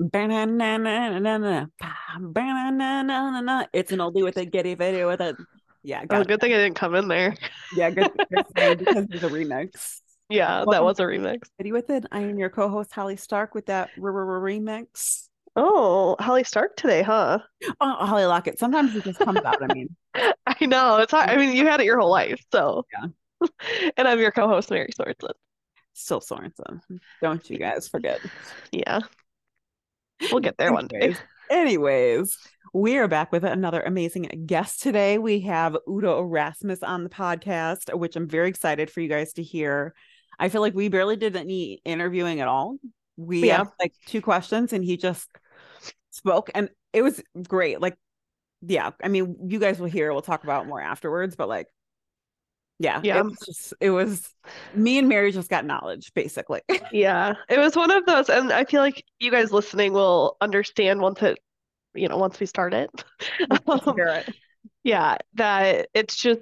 It's an oldie with a giddy video with it. Yeah, Oh, it. good thing I didn't come in there. Yeah, good, good thing because there's a remix. Yeah, that was a remix. Giddy with it. I am your co-host Holly Stark with that remix. Oh, Holly Stark today, huh? Oh, Holly Lockett. Sometimes it just comes out. I mean, I know. It's hard. I mean, you had it your whole life, so. Yeah. And I'm your co-host, Mary Sorensen. still Sorensen. Don't you guys forget. Yeah. We'll get there one day. Anyways, we are back with another amazing guest today. We have Udo Erasmus on the podcast, which I'm very excited for you guys to hear. I feel like we barely did any interviewing at all. We Yeah. asked like two questions and he just spoke and it was great. Like, yeah, I mean, you guys will hear, we'll talk about more afterwards, but like, yeah, Yeah. it was just, it was me and Mary just got knowledge basically. Yeah, it was one of those, and I feel like you guys listening will understand once it, you know, once we start it. Um, it. yeah, that it's just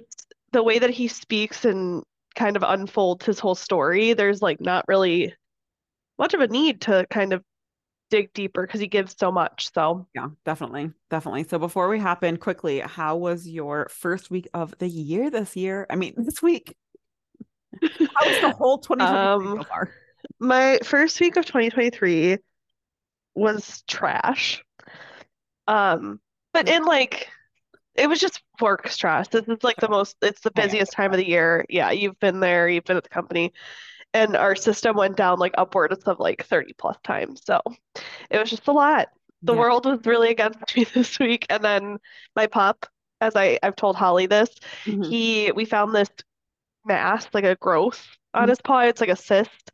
the way that he speaks and kind of unfolds his whole story. There's like not really much of a need to kind of dig deeper because he gives so much. So, Yeah, definitely. Definitely. So before we hop in quickly, how was your first week of the year this year? I mean, this week. How was the whole 2023 so Um, far? my first week of 2023 was trash. Um, but in like it was just work stress. This is like the most, it's the busiest time of the year. Yeah, you've been there, you've been at the company, and our system went down like upwards of like 30 plus times. So it was just a lot. The Yeah. world was really against me this week. And then my pup, as I, I've told Holly this, Mhm. he we found this mass, like a growth on Mhm. his paw. It's like a cyst.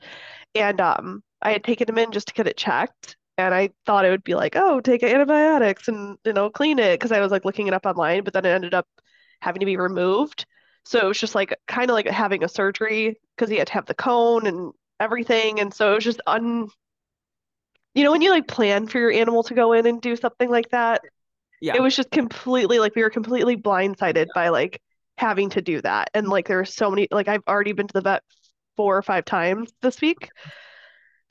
And um I had taken him in just to get it checked. And I thought it would be like, oh, take antibiotics and you know, clean it because I was like looking it up online, but then it ended up having to be removed. So it was just like kind of like having a surgery because he had to have the cone and everything. And so it was just un you know, when you like plan for your animal to go in and do something like that, Yeah. it was just completely like we were completely blindsided by like having to do that. And like there were so many like I've already been to the vet four or five times this week.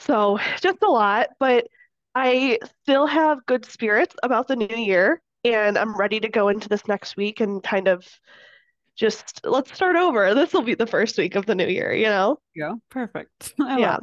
So just a lot, but I still have good spirits about the new year and I'm ready to go into this next week and kind of just let's start over. This will be the first week of the new year, you know? Yeah. Perfect. I Yeah.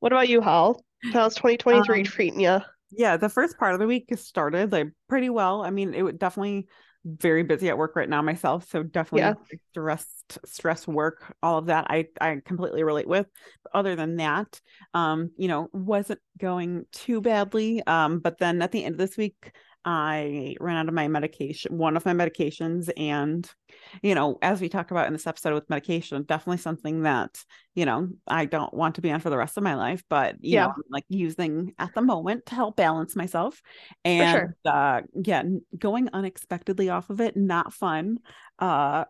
What about you, Hal? How's 2023 Um, treating you? Yeah, the first part of the week has started like pretty well. I mean, it would definitely very busy at work right now myself, so definitely Yeah. stressed, stress work, all of that. I I completely relate with. But other than that, um, you know, wasn't going too badly. Um, but then at the end of this week, I ran out of my medication, one of my medications, and you know, as we talked about in this episode with medication, definitely something that you know I don't want to be on for the rest of my life, but you Yeah. know, I'm like using at the moment to help balance myself. And sure. uh yeah, going unexpectedly off of it, not fun. Uh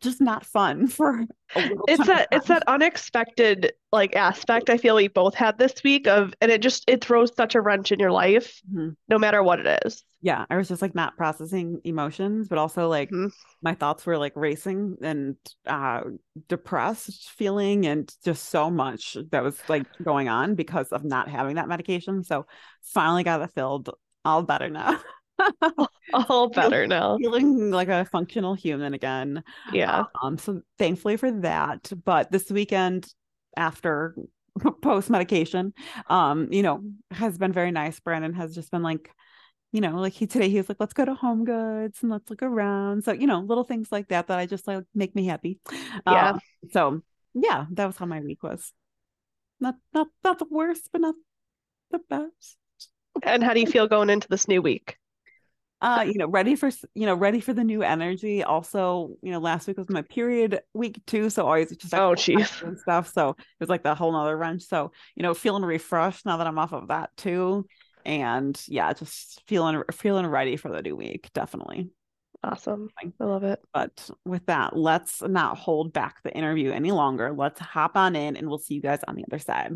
just not fun for It's that it's that unexpected like aspect I feel we both had this week of and it just it throws such a wrench in your life Mhm. no matter what it is. Yeah, I was just like not processing emotions, but also like Mhm. my thoughts were like racing and uh depressed feeling and just so much that was like going on because of not having that medication. So finally got it filled. All better now. All better now. Feeling like a functional human again. Yeah. Um, so thankfully for that. But this weekend after post medication, um, you know, has been very nice. Brandon has just been like, you know, like he today he was like, let's go to Home Goods and let's look around. So, you know, little things like that that I just like make me happy. Yeah. Um, so yeah, that was how my week was. Not not not the worst, but not the best. And how do you feel going into this new week? Uh you know ready for you know ready for the new energy also you know last week was my period week too so always just like Oh, jeez. and stuff so it was like that whole nother wrench so you know feeling refreshed now that i'm off of that too and yeah just feeling feeling ready for the new week definitely Awesome. I love it. but with that let's not hold back the interview any longer let's hop on in and we'll see you guys on the other side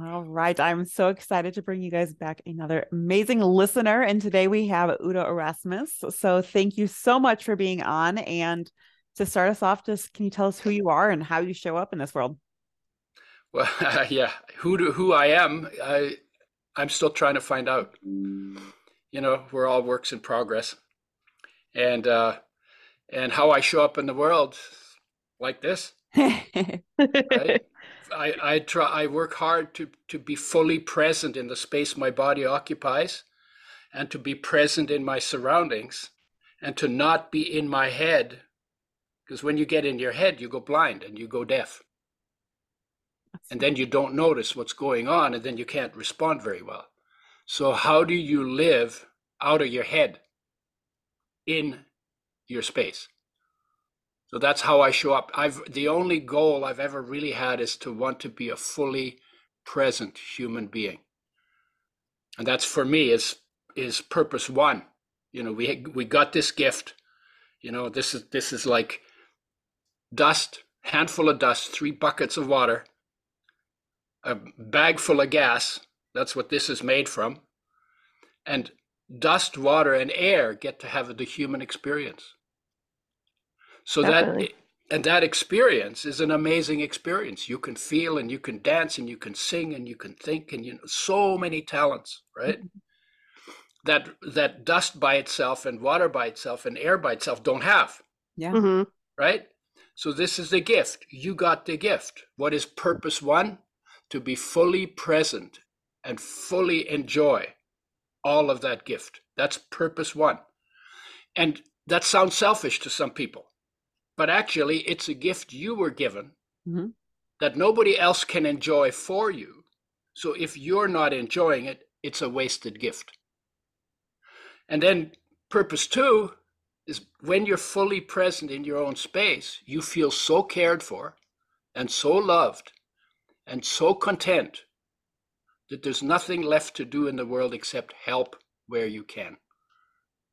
All right. I'm so excited to bring you guys back another amazing listener. And today we have Udo Erasmus. So thank you so much for being on. And to start us off, just can you tell us who you are and how you show up in this world? Well, yeah, who do, who I am, I I'm still trying to find out. You know, we're all works in progress, and uh, and how I show up in the world, like this. right? I I try. I work hard to to be fully present in the space my body occupies, and to be present in my surroundings, and to not be in my head, because when you get in your head, you go blind and you go deaf. And then you don't notice what's going on and then you can't respond very well. So how do you live out of your head in your space so that's how i show up i've the only goal i've ever really had is to want to be a fully present human being and that's for me is is purpose one you know we we got this gift you know this is this is like dust handful of dust three buckets of water a bag full of gas. That's what this is made from. And dust, water, and air get to have the human experience. So Definitely. that and that experience is an amazing experience. You can feel and you can dance and you can sing and you can think and you know so many talents, right? Mm-hmm. That that dust by itself and water by itself and air by itself don't have. Yeah. Mm-hmm. Right? So this is the gift. You got the gift. What is purpose one? to be fully present and fully enjoy all of that gift. That's purpose one. And that sounds selfish to some people, but actually, it's a gift you were given mm-hmm. that nobody else can enjoy for you. So if you're not enjoying it, it's a wasted gift. And then purpose two is when you're fully present in your own space, you feel so cared for and so loved and so content that there's nothing left to do in the world except help where you can,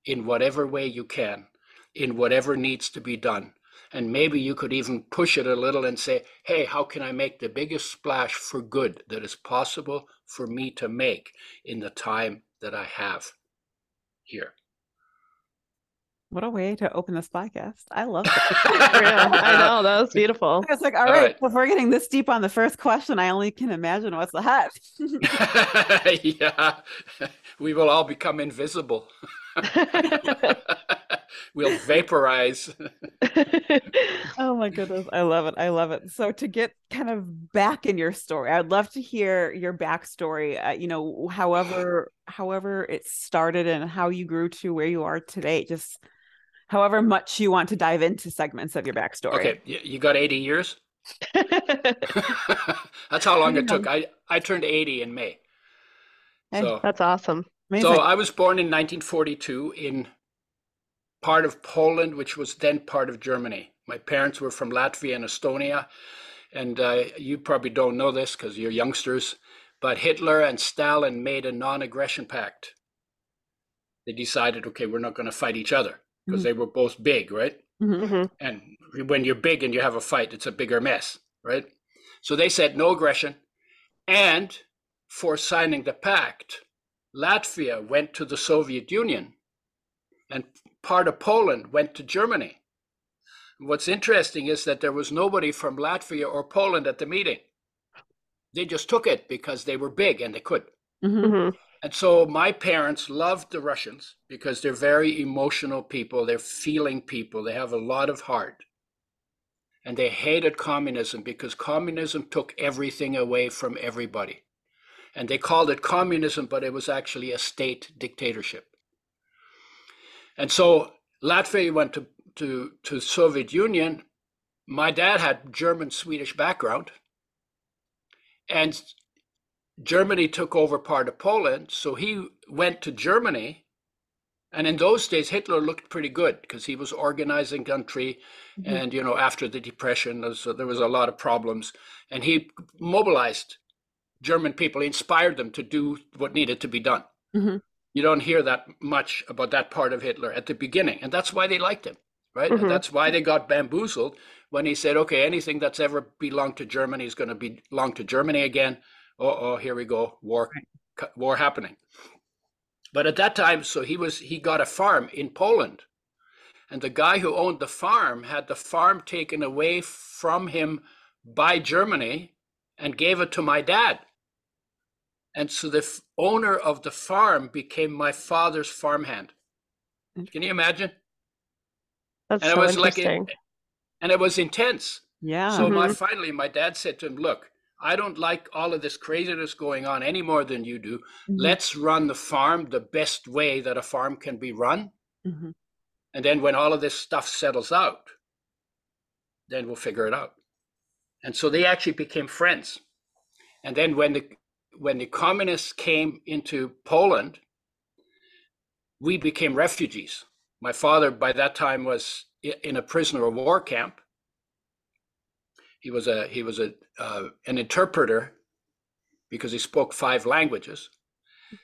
in whatever way you can, in whatever needs to be done. And maybe you could even push it a little and say, hey, how can I make the biggest splash for good that is possible for me to make in the time that I have here? What a way to open this podcast. I love it. I know. That was beautiful. It's like, all, all right, right, if we're getting this deep on the first question, I only can imagine what's ahead. yeah. We will all become invisible. we'll vaporize. oh my goodness. I love it. I love it. So to get kind of back in your story, I'd love to hear your backstory, uh, you know, however, however it started and how you grew to where you are today. Just however much you want to dive into segments of your backstory. Okay, you got 80 years? That's how long it took. I, I turned 80 in May. Hey, so, that's awesome. Amazing. So I was born in 1942 in part of Poland, which was then part of Germany. My parents were from Latvia and Estonia. And uh, you probably don't know this because you're youngsters, but Hitler and Stalin made a non aggression pact. They decided, okay, we're not going to fight each other because mm-hmm. they were both big, right? Mm-hmm. mm-hmm. And when you're big and you have a fight, it's a bigger mess, right? So they said no aggression. And for signing the pact, Latvia went to the Soviet Union and part of Poland went to Germany. What's interesting is that there was nobody from Latvia or Poland at the meeting. They just took it because they were big and they could. Mm-hmm. mm-hmm. And so my parents loved the Russians because they're very emotional people, they're feeling people, they have a lot of heart. And they hated communism because communism took everything away from everybody. And they called it communism, but it was actually a state dictatorship. And so Latvia went to, to, to Soviet Union. My dad had German Swedish background. And Germany took over part of Poland, so he went to Germany. And in those days, Hitler looked pretty good because he was organizing country, mm-hmm. and you know, after the depression, was, there was a lot of problems, and he mobilized German people, inspired them to do what needed to be done. Mm-hmm. You don't hear that much about that part of Hitler at the beginning, and that's why they liked him, right? Mm-hmm. That's why they got bamboozled when he said, "Okay, anything that's ever belonged to Germany is going to belong to Germany again." oh, oh, here we go, war, war happening. But at that time, so he was he got a farm in Poland, and the guy who owned the farm had the farm taken away from him by Germany, and gave it to my dad. And so the f- owner of the farm became my father's farmhand. Can you imagine? That's And it so was like, interesting. and it was intense. Yeah. So my Mhm. finally, my dad said to him, "Look, I don't like all of this craziness going on any more than you do. Mhm. Let's run the farm the best way that a farm can be run, Mhm. and then when all of this stuff settles out, then we'll figure it out." And so they actually became friends. And then when the when the communists came into Poland, we became refugees. My father, by that time, was in a prisoner of war camp. He was a he was a uh, an interpreter because he spoke five languages.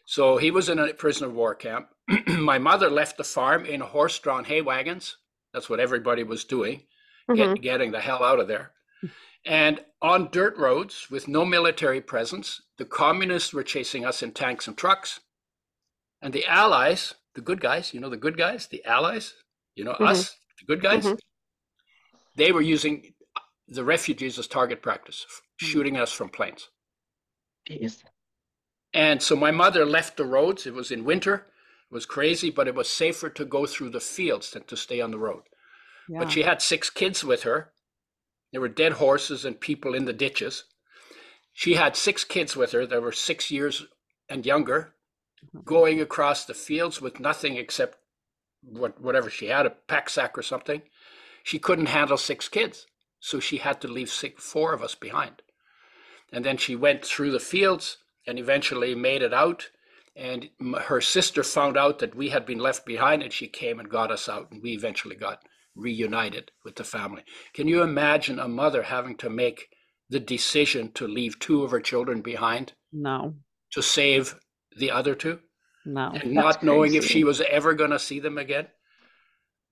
So he was in a prisoner of war camp. My mother left the farm in horse-drawn hay wagons. That's what everybody was doing, Mhm. get, getting the hell out of there. And on dirt roads with no military presence, the communists were chasing us in tanks and trucks. And the allies, the good guys, you know, the good guys, the allies, you know, Mhm. us, the good guys, Mhm. they were using the refugees as target practice, Mhm. shooting us from planes. Jeez. And so my mother left the roads. It was in winter. It was crazy, but it was safer to go through the fields than to stay on the road. yeah. But she had six kids with her. There were dead horses and people in the ditches. She had six kids with her that were six years and younger, Mhm. going across the fields with nothing except what, whatever she had, a pack sack or something. She couldn't handle six kids, so she had to leave six, four of us behind. And then she went through the fields and eventually made it out. And her sister found out that we had been left behind, and she came and got us out, and we eventually got reunited with the family. Can you imagine a mother having to make the decision to leave two of her children behind no, to save the other two no. and not knowing if she was ever going to see them again?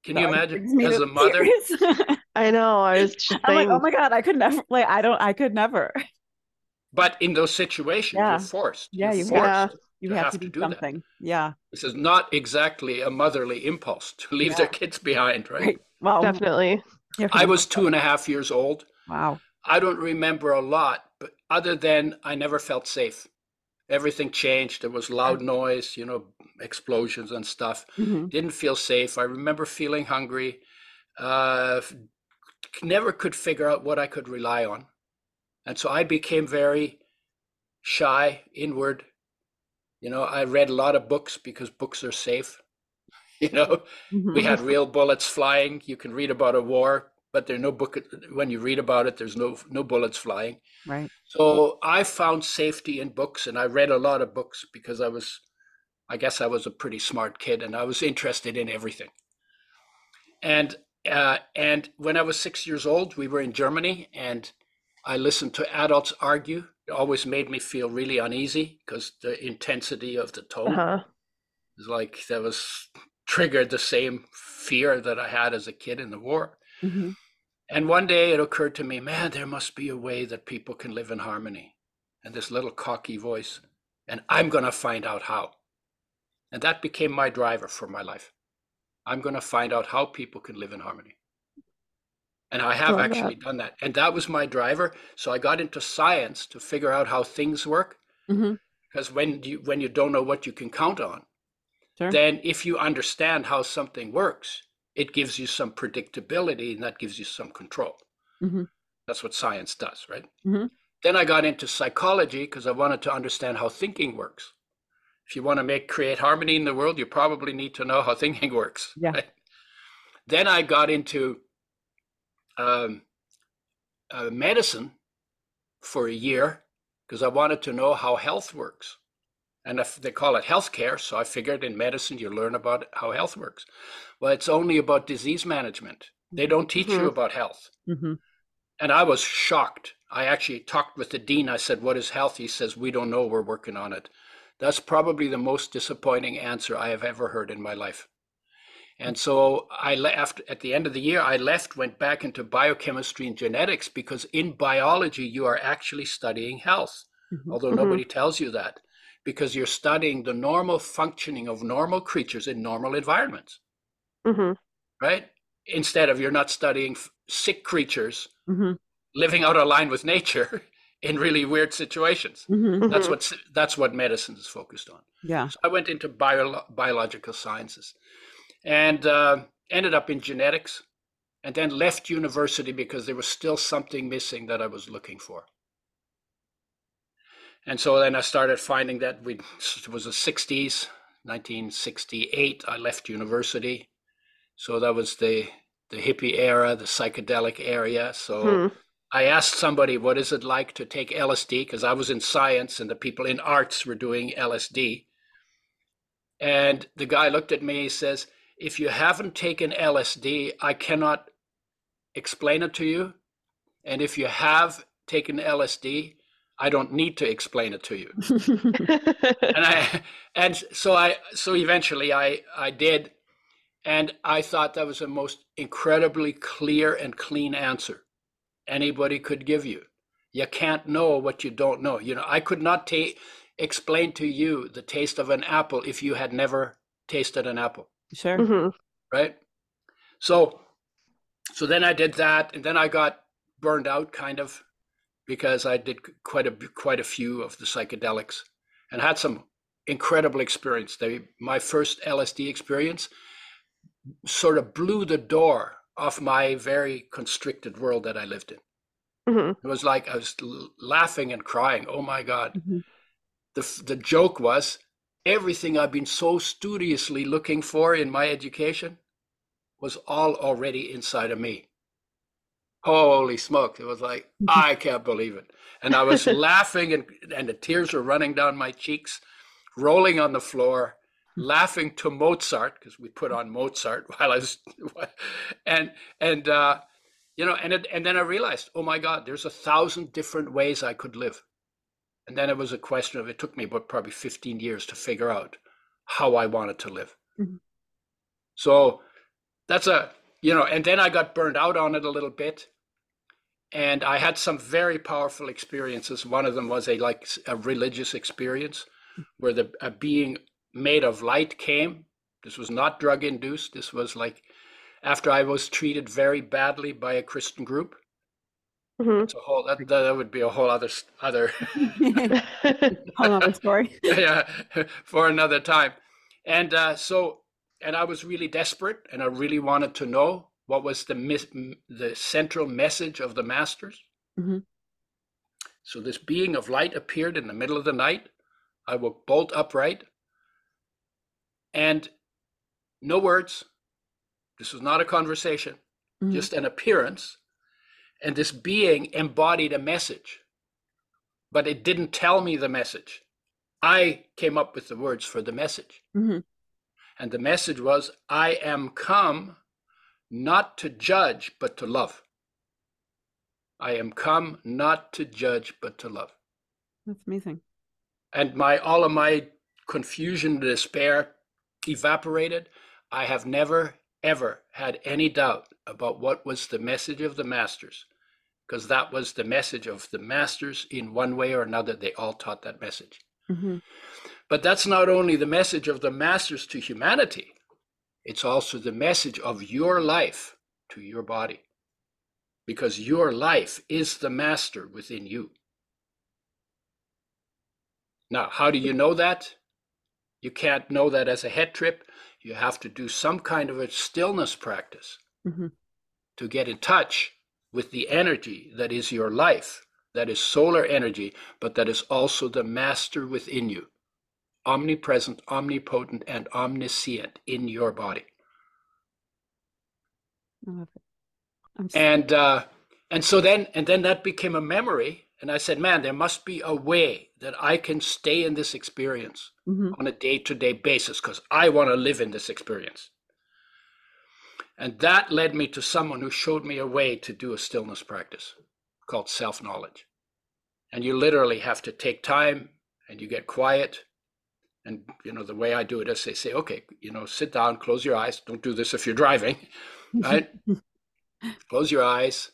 Can you That brings imagine as a mother? I know. I was just I'm like, oh my god, I could never. Like, I don't. I could never. But in those situations, Yeah. you're forced. Yeah, You're forced. have- You To have, have to to do, do that. something. Yeah. This is not exactly a motherly impulse to leave their kids behind, right? Right. Well, Definitely. you have to I was two and a half years old. Wow. I don't remember a lot, but other than I never felt safe. Everything changed. There was loud noise, you know, explosions and stuff. Mhm. Didn't feel safe. I remember feeling hungry. Uh, never could figure out what I could rely on. And so I became very shy, inward. You know, I read a lot of books because books are safe. You know, Mhm. we had real bullets flying. You can read about a war, but there are no book. When you read about it, there's no no bullets flying. right. So I found safety in books, and I read a lot of books because I was, I guess, I was a pretty smart kid, and I was interested in everything. And uh, and when I was six years old, we were in Germany, and I listened to adults argue. It always made me feel really uneasy because the intensity of the tone Uh huh. was like there was triggered the same fear that I had as a kid in the war. Mhm. And one day it occurred to me, man, there must be a way that people can live in harmony. And this little cocky voice, and I'm going to find out how. And that became my driver for my life. I'm going to find out how people can live in harmony. And I have actually done that. And that was my driver. So I got into science to figure out how things work. Mhm. Because when you when you don't know what you can count on, Sure. then if you understand how something works, it gives you some predictability and that gives you some control. Mhm. That's what science does, right? Mhm. Then I got into psychology because I wanted to understand how thinking works. If you want to make create harmony in the world, you probably need to know how thinking works. Yeah. right? Then I got into um, uh, medicine for a year because I wanted to know how health works. And if they call it healthcare, so I figured in medicine you learn about how health works. Well, it's only about disease management. They don't teach you Mhm. about health. Mhm. And I was shocked. I actually talked with the dean. I said, What is health? He says, We don't know. We're working on it. That's probably the most disappointing answer I have ever heard in my life. And so I left at the end of the year, I left, went back into biochemistry and genetics because in biology, you are actually studying health, Mhm. although Mhm. nobody tells you that because you're studying the normal functioning of normal creatures in normal environments, hmm right? Instead of you're not studying sick creatures Mhm. living out of line with nature in really weird situations. Mhm. That's Mhm. what that's what medicine is focused on. Yeah. So I went into bio, biological sciences and uh, ended up in genetics and then left university because there was still something missing that I was looking for. And so then I started finding that we it was the 60s, 1968. I left university, so that was the the hippie era, the psychedelic area. So Hmm. I asked somebody, "What is it like to take LSD?" Because I was in science, and the people in arts were doing LSD. And the guy looked at me. He says, "If you haven't taken LSD, I cannot explain it to you. And if you have taken LSD, I don't need to explain it to you." and I and so I so eventually I I did, and I thought that was the most incredibly clear and clean answer anybody could give you. You can't know what you don't know. You know, I could not ta- explain to you the taste of an apple if you had never tasted an apple sure. Mhm. right so so then i did that and then i got burned out kind of because i did quite a quite a few of the psychedelics and had some incredible experience they my first lsd experience sort of blew the door off my very constricted world that i lived in Mhm. it was like i was laughing and crying oh my god Mhm. the the joke was everything I've been so studiously looking for in my education was all already inside of me. Holy smoke It was like I can't believe it, and I was laughing, and and the tears were running down my cheeks, rolling on the floor, laughing to Mozart because we put on Mozart while I was, and and uh, you know, and it, and then I realized, oh my God, there's a thousand different ways I could live. And then it was a question of it took me about probably 15 years to figure out how I wanted to live. Mhm. So that's a, you know, and then I got burned out on it a little bit. And I had some very powerful experiences. One of them was a like a religious experience where the a being made of light came. This was not drug induced. This was like after I was treated very badly by a Christian group. Mhm. A whole that, that would be a whole other other Whole other story. yeah, for another time. And uh, so, and I was really desperate, and I really wanted to know what was the the central message of the masters. Mhm. So this being of light appeared in the middle of the night. I woke bolt upright, and no words. This was not a conversation, Mhm. just an appearance. And this being embodied a message, but it didn't tell me the message. I came up with the words for the message. Mhm. And the message was I am come not to judge, but to love. I am come not to judge, but to love. That's amazing. And my all of my confusion, and despair evaporated. I have never, ever had any doubt about what was the message of the masters, because that was the message of the masters in one way or another. They all taught that message. hmm But that's not only the message of the masters to humanity, it's also the message of your life to your body. Because your life is the master within you. Now, how do you know that? You can't know that as a head trip. You have to do some kind of a stillness practice hmm to get in touch with the energy that is your life, that is solar energy, but that is also the master within you, omnipresent, omnipotent, and omniscient in your body. I love it. And uh, and so then and then that became a memory, and I said, man, there must be a way that I can stay in this experience Mhm. on a day-to-day basis because I want to live in this experience. And that led me to someone who showed me a way to do a stillness practice called self-knowledge. And you literally have to take time and you get quiet. And you know, the way I do it is they say, okay, you know, sit down, close your eyes. Don't do this if you're driving, right? close your eyes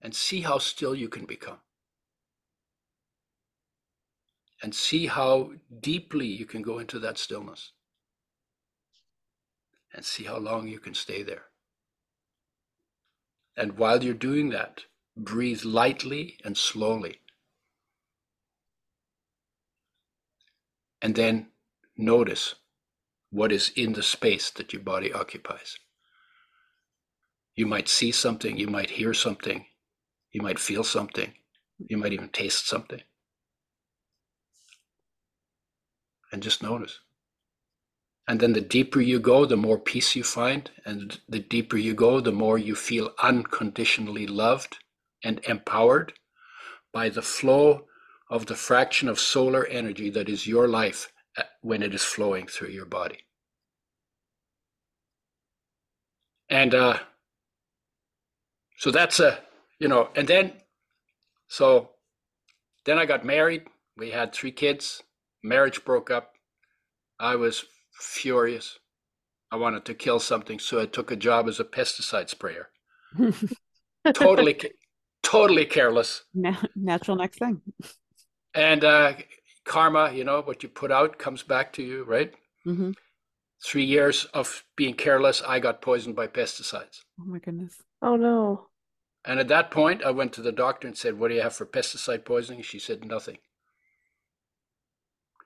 and see how still you can become. And see how deeply you can go into that stillness. And see how long you can stay there. And while you're doing that, breathe lightly and slowly. And then notice what is in the space that your body occupies. You might see something, you might hear something, you might feel something, you might even taste something. And just notice. And then the deeper you go, the more peace you find. And the deeper you go, the more you feel unconditionally loved and empowered by the flow of the fraction of solar energy that is your life uh, when it is flowing through your body. And uh, so that's a, you know, and then, so then I got married. We had three kids. Marriage broke up. I was furious. I wanted to kill something, so I took a job as a pesticide sprayer. totally, totally careless. Natural next thing. And uh, karma, you know, what you put out comes back to you, right? Mm-hmm. Three years of being careless, I got poisoned by pesticides. Oh my goodness. Oh no. And at that point, I went to the doctor and said, What do you have for pesticide poisoning? She said, Nothing.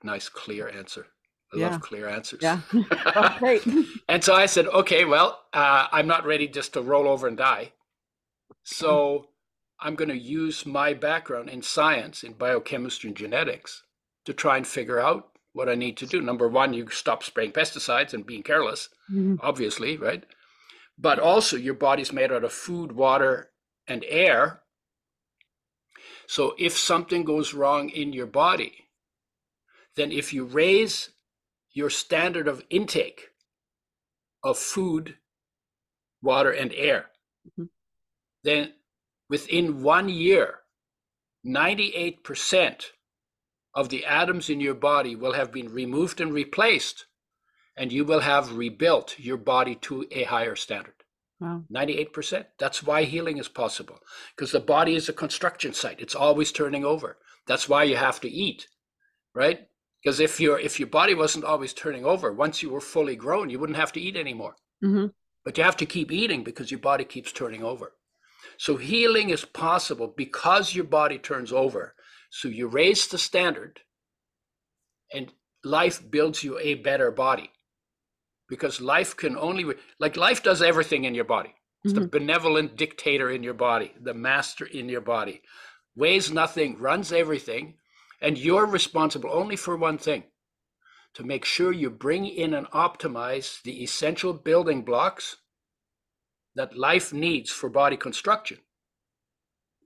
Nice, clear answer. I Yeah. love clear answers. Yeah. Oh, great. and so I said, okay, well, uh, I'm not ready just to roll over and die. So I'm going to use my background in science, in biochemistry and genetics to try and figure out what I need to do. Number one, you stop spraying pesticides and being careless, Mhm. obviously, right? But also, your body's made out of food, water, and air. So if something goes wrong in your body, then if you raise your standard of intake of food, water, and air, Mhm. then within one year, 98% of the atoms in your body will have been removed and replaced, and you will have rebuilt your body to a higher standard. Wow. 98%. That's why healing is possible because the body is a construction site. It's always turning over. That's why you have to eat, right? Because if your if your body wasn't always turning over, once you were fully grown, you wouldn't have to eat anymore. hmm But you have to keep eating because your body keeps turning over. So healing is possible because your body turns over. So you raise the standard and life builds you a better body. Because life can only like life does everything in your body. It's the mm-hmm. benevolent dictator in your body, the master in your body. Weighs nothing, runs everything, and you're responsible only for one thing to make sure you bring in and optimize the essential building blocks that life needs for body construction.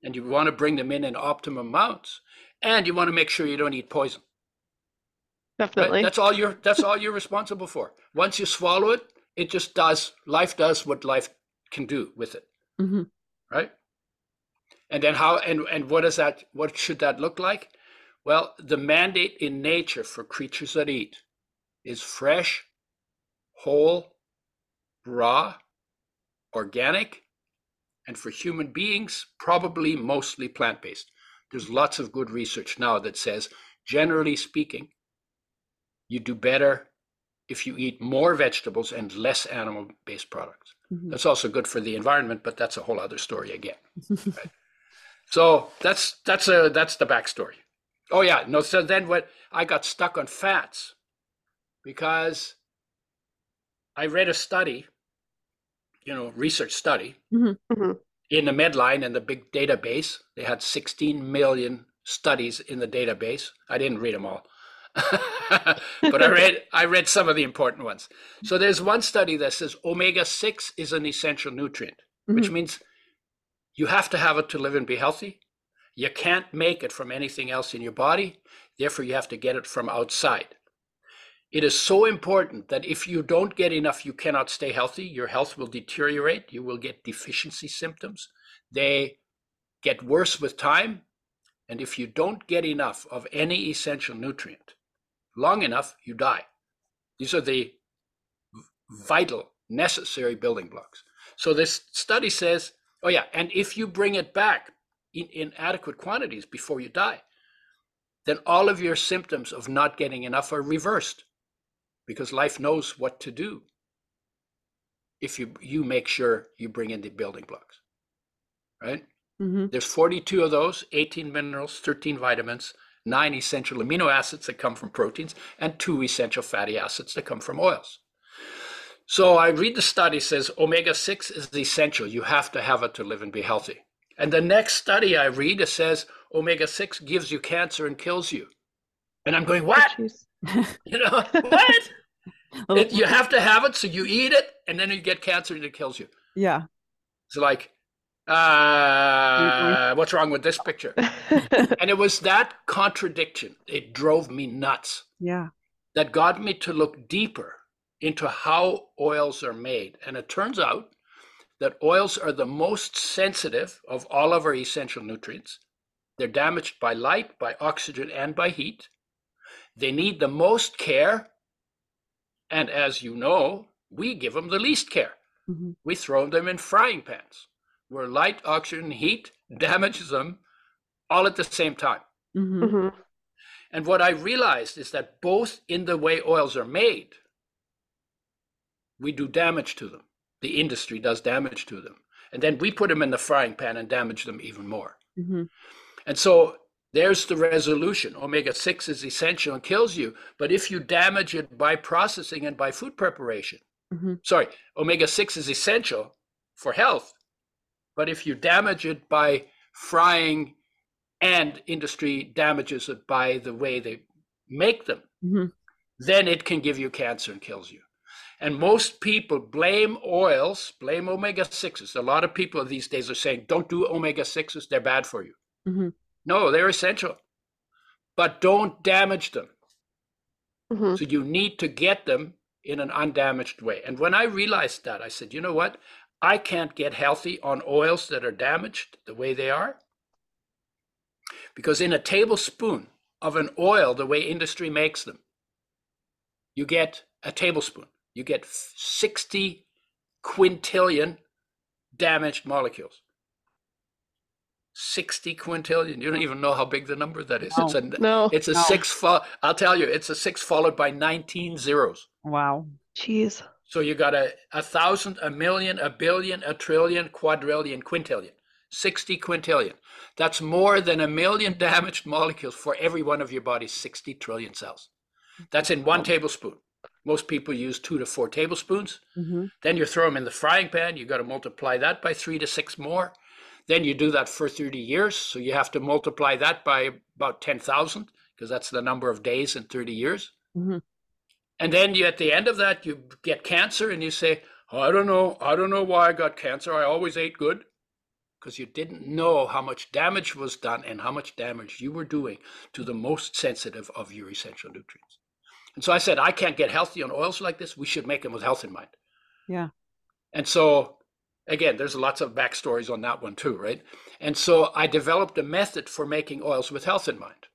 And you want to bring them in in optimum amounts. And you want to make sure you don't eat poison. right? Definitely. That's all you're that's all you're responsible for. Once you swallow it, it just does life does what life can do with it. hmm right and then how and and what is that what should that look like well the mandate in nature for creatures that eat is fresh whole raw organic and for human beings probably mostly plant-based there's lots of good research now that says generally speaking you do better if you eat more vegetables and less animal-based products hmm that's also good for the environment, but that's a whole other story again. So that's that's a that's the backstory. Oh yeah, no. So then what? I got stuck on fats because I read a study, you know, research study Mhm. Mhm. in the Medline and the big database. They had 16 million studies in the database. I didn't read them all. but I read I read some of the important ones. So there's one study that says omega 6 is an essential nutrient, which means you have to have it to live and be healthy. You can't make it from anything else in your body, therefore you have to get it from outside. It is so important that if you don't get enough, you cannot stay healthy. Your health will deteriorate. You will get deficiency symptoms. They get worse with time. And if you don't get enough of any essential nutrient long enough, you die. These are the vital, necessary building blocks. So this study says, oh yeah, and if you bring it back in, in adequate quantities before you die, then all of your symptoms of not getting enough are reversed because life knows what to do if you you make sure you bring in the building blocks right hmm there's 42 of those 18 minerals 13 vitamins nine essential amino acids that come from proteins and two essential fatty acids that come from oils. So I read the study says omega 6 is essential. You have to have it to live and be healthy. And the next study I read it says omega 6 gives you cancer and kills you. And I'm going, what? You know, what? It- you have to have it, so you eat it, and then you get cancer and it kills you. yeah. It's like, uh, what's wrong with this picture? And it was that contradiction, it drove me nuts, Yeah. that got me to look deeper into how oils are made. And it turns out that oils are the most sensitive of all of our essential nutrients. They're damaged by light, by oxygen, and by heat. They need the most care. And as you know, we give them the least care. hmm We throw them in frying pans where light, oxygen, heat damages them all at the same time. hmm Mhm. And what I realized is that both in the way oils are made, we do damage to them. The industry does damage to them. And then we put them in the frying pan and damage them even more. hmm And so there's the resolution. Omega 6 is essential and kills you. But if you damage it by processing and by food preparation, Mhm. sorry, omega 6 is essential for health. But if you damage it by frying and industry damages it by the way they make them, hmm then it can give you cancer and kills you. And most people blame oils, blame omega 6s. A lot of people these days are saying, don't do omega 6s, they're bad for you. hmm No, they're essential, but don't damage them. Mhm. So you need to get them in an undamaged way. And when I realized that, I said, you know what? I can't get healthy on oils that are damaged the way they are. Because in a tablespoon of an oil, the way industry makes them, you get a tablespoon, you get 60 quintillion damaged molecules. 60 quintillion. You don't even know how big the number that is. It's a No. it's a No. six fo- I'll tell you, it's a six followed by 19 zeros. Wow. Jeez. So you got a, a thousand, a million, a billion, a trillion, quadrillion, quintillion. 60 quintillion. That's more than a million damaged molecules for every one of your body's 60 trillion cells. That's in one tablespoon. Most people use two to four tablespoons. hmm Then you throw them in the frying pan. You got to multiply that by three to six more. Then you do that for 30 years. So you have to multiply that by about 10,000 because that's the number of days in 30 years. Mhm. And then you, at the end of that, you get cancer and you say, I don't know. I don't know why I got cancer. I always ate good because you didn't know how much damage was done and how much damage you were doing to the most sensitive of your essential nutrients. And so I said, I can't get healthy on oils like this. We should make them with health in mind. Yeah. And so, again, there's lots of backstories on that one too, right? And so I developed a method for making oils with health in mind.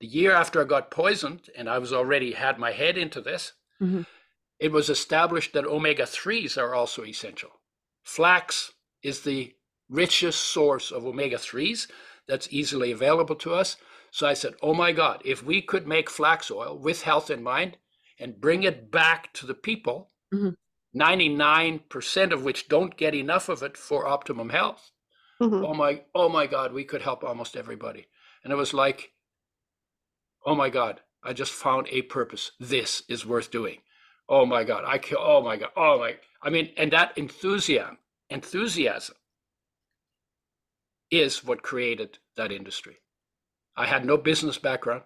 The year after I got poisoned, and I was already had my head into this, Mhm. it was established that omega 3s are also essential. Flax is the richest source of omega 3s that's easily available to us. So I said, oh my God, if we could make flax oil with health in mind and bring it back to the people, Mhm. 99% of which don't get enough of it for optimum health. Mhm. Oh my, oh my God, we could help almost everybody. And it was like, oh my God, I just found a purpose. This is worth doing. Oh my God, I can, oh my God, oh my, I mean, and that enthusiasm, enthusiasm is what created that industry. I had no business background.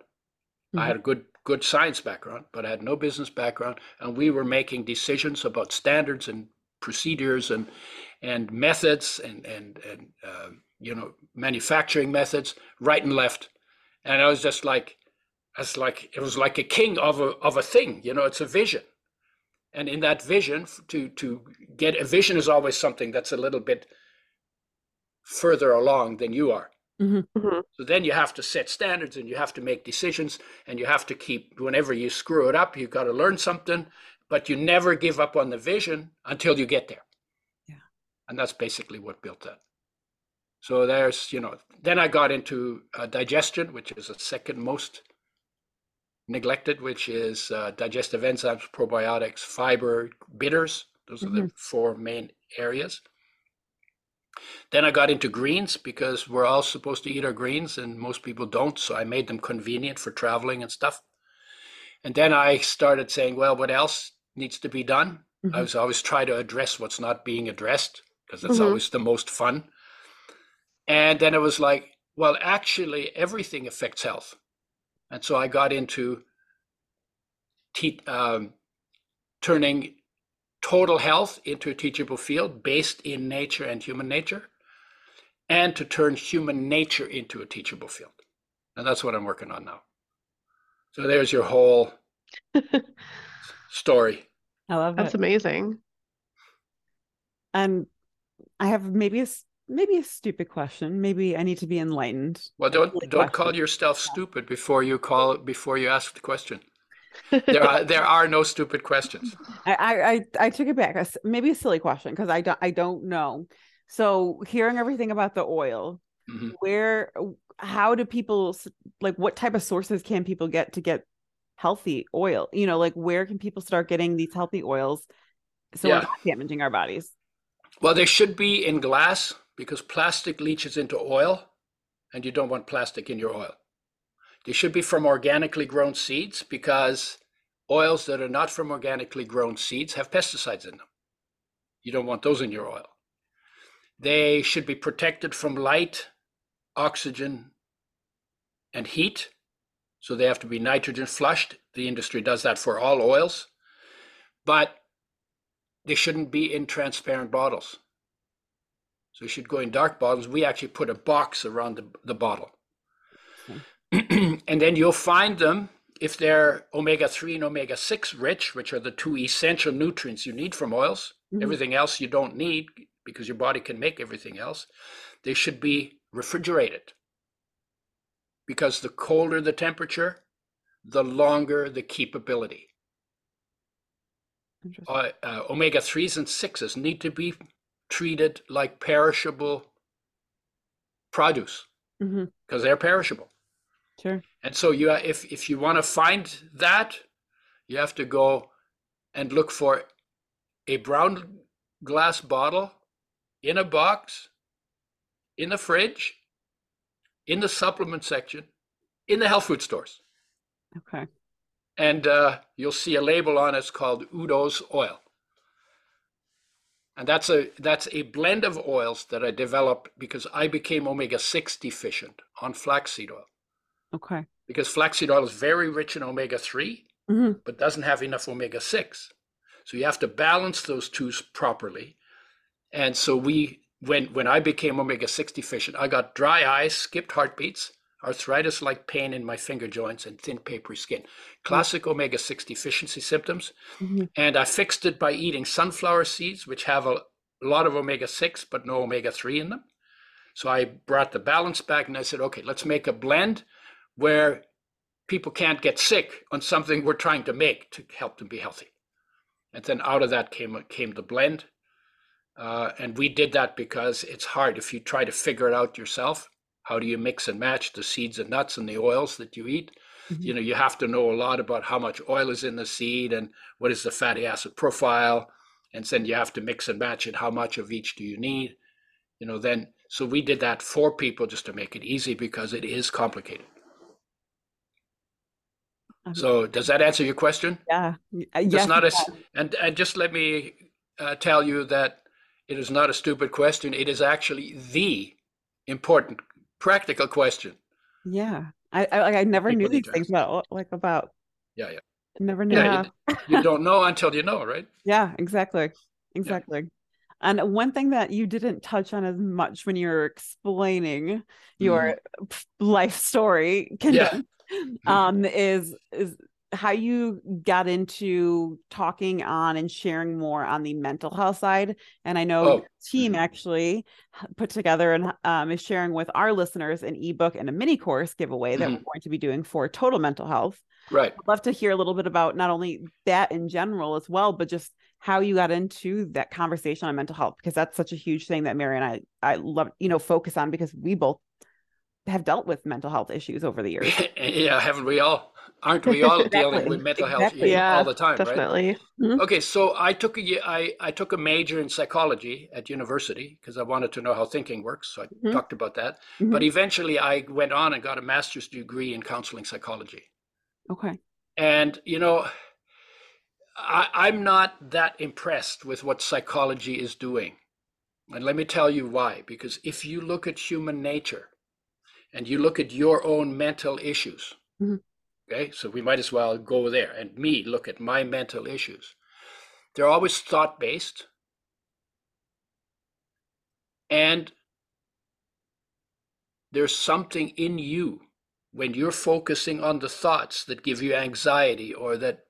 I had a good good science background, but I had no business background, and we were making decisions about standards and procedures and and methods and and and uh, you know manufacturing methods right and left, and I was just like, I was like it was like a king of a of a thing, you know, it's a vision, and in that vision to to get a vision is always something that's a little bit further along than you are. Mhm. So then you have to set standards and you have to make decisions and you have to keep, whenever you screw it up, you've got to learn something, but you never give up on the vision until you get there. Yeah. And that's basically what built that. So there's, you know, then I got into uh, digestion, which is the second most neglected, which is uh, digestive enzymes, probiotics, fiber, bitters. Those are the four main areas. Then I got into greens because we're all supposed to eat our greens and most people don't. So I made them convenient for traveling and stuff. And then I started saying, well, what else needs to be done? Mm-hmm. I was always try to address what's not being addressed because that's mm-hmm. always the most fun. And then it was like, well, actually, everything affects health. And so I got into te- um, turning total health into a teachable field based in nature and human nature, and to turn human nature into a teachable field. And that's what I'm working on now. So there's your whole story. I love That's it. amazing. And I have maybe a maybe a stupid question. Maybe I need to be enlightened. Well, don't don't question. call yourself stupid before you call before you ask the question. There are there are no stupid questions. I I I took it back. Maybe a silly question because I don't I don't know. So hearing everything about the oil, mm-hmm. where how do people like what type of sources can people get to get healthy oil? You know, like where can people start getting these healthy oils so yeah. we're not damaging our bodies? Well, they should be in glass because plastic leaches into oil and you don't want plastic in your oil. They should be from organically grown seeds because oils that are not from organically grown seeds have pesticides in them. You don't want those in your oil. They should be protected from light, oxygen, and heat. So they have to be nitrogen flushed. The industry does that for all oils. But they shouldn't be in transparent bottles. So you should go in dark bottles. We actually put a box around the, the bottle. And then you'll find them if they're omega 3 and omega 6 rich, which are the two essential nutrients you need from oils. Mm-hmm. Everything else you don't need because your body can make everything else. They should be refrigerated because the colder the temperature, the longer the keepability. Uh, uh, omega 3s and 6s need to be treated like perishable produce because mm-hmm. they're perishable. Sure. And so you if if you want to find that, you have to go and look for a brown glass bottle in a box in the fridge in the supplement section in the health food stores. Okay. And uh, you'll see a label on it called Udo's oil and that's a that's a blend of oils that I developed because I became omega six deficient on flaxseed oil. Okay. Because flaxseed oil is very rich in omega 3 mm-hmm. but doesn't have enough omega six, so you have to balance those two properly. And so we when when I became omega six deficient, I got dry eyes, skipped heartbeats, arthritis like pain in my finger joints, and thin, papery skin. Classic mm-hmm. omega 6 deficiency symptoms. Mm-hmm. And I fixed it by eating sunflower seeds, which have a, a lot of omega 6, but no omega 3 in them. So I brought the balance back and I said, okay, let's make a blend where people can't get sick on something we're trying to make to help them be healthy. And then out of that came came the blend. Uh, and we did that because it's hard if you try to figure it out yourself. How do you mix and match the seeds and nuts and the oils that you eat? Mm-hmm. You know, you have to know a lot about how much oil is in the seed and what is the fatty acid profile. And then you have to mix and match it. How much of each do you need? You know, then, so we did that for people just to make it easy because it is complicated. Um, so does that answer your question? Yeah. Uh, yes, not a, and, and just let me uh, tell you that it is not a stupid question. It is actually the important practical question. Yeah, I I, I never knew these things about like about. Yeah, yeah. Never knew. Yeah, you, you, don't know until you know, right? Yeah, exactly, exactly. Yeah. And one thing that you didn't touch on as much when you were explaining your mm. life story, yeah. um, is is how you got into talking on and sharing more on the mental health side. And I know oh. team mm-hmm. actually put together and um, is sharing with our listeners an ebook and a mini course giveaway that mm-hmm. we're going to be doing for total mental health. Right. I'd love to hear a little bit about not only that in general as well, but just how you got into that conversation on mental health because that's such a huge thing that Mary and I I love you know focus on because we both have dealt with mental health issues over the years. yeah, haven't we all? Aren't we all Exactly, dealing with mental health exactly. Yeah, all the time, right? Definitely. Okay, so I took a I, I took a major in psychology at university because I wanted to know how thinking works. So I Mhm. talked about that. Mhm. But eventually, I went on and got a master's degree in counseling psychology. Okay. And you know, I, I'm not that impressed with what psychology is doing. And let me tell you why. Because if you look at human nature and you look at your own mental issues, Mhm. okay, so we might as well go there and me look at my mental issues. They're always thought based. And there's something in you when you're focusing on the thoughts that give you anxiety or that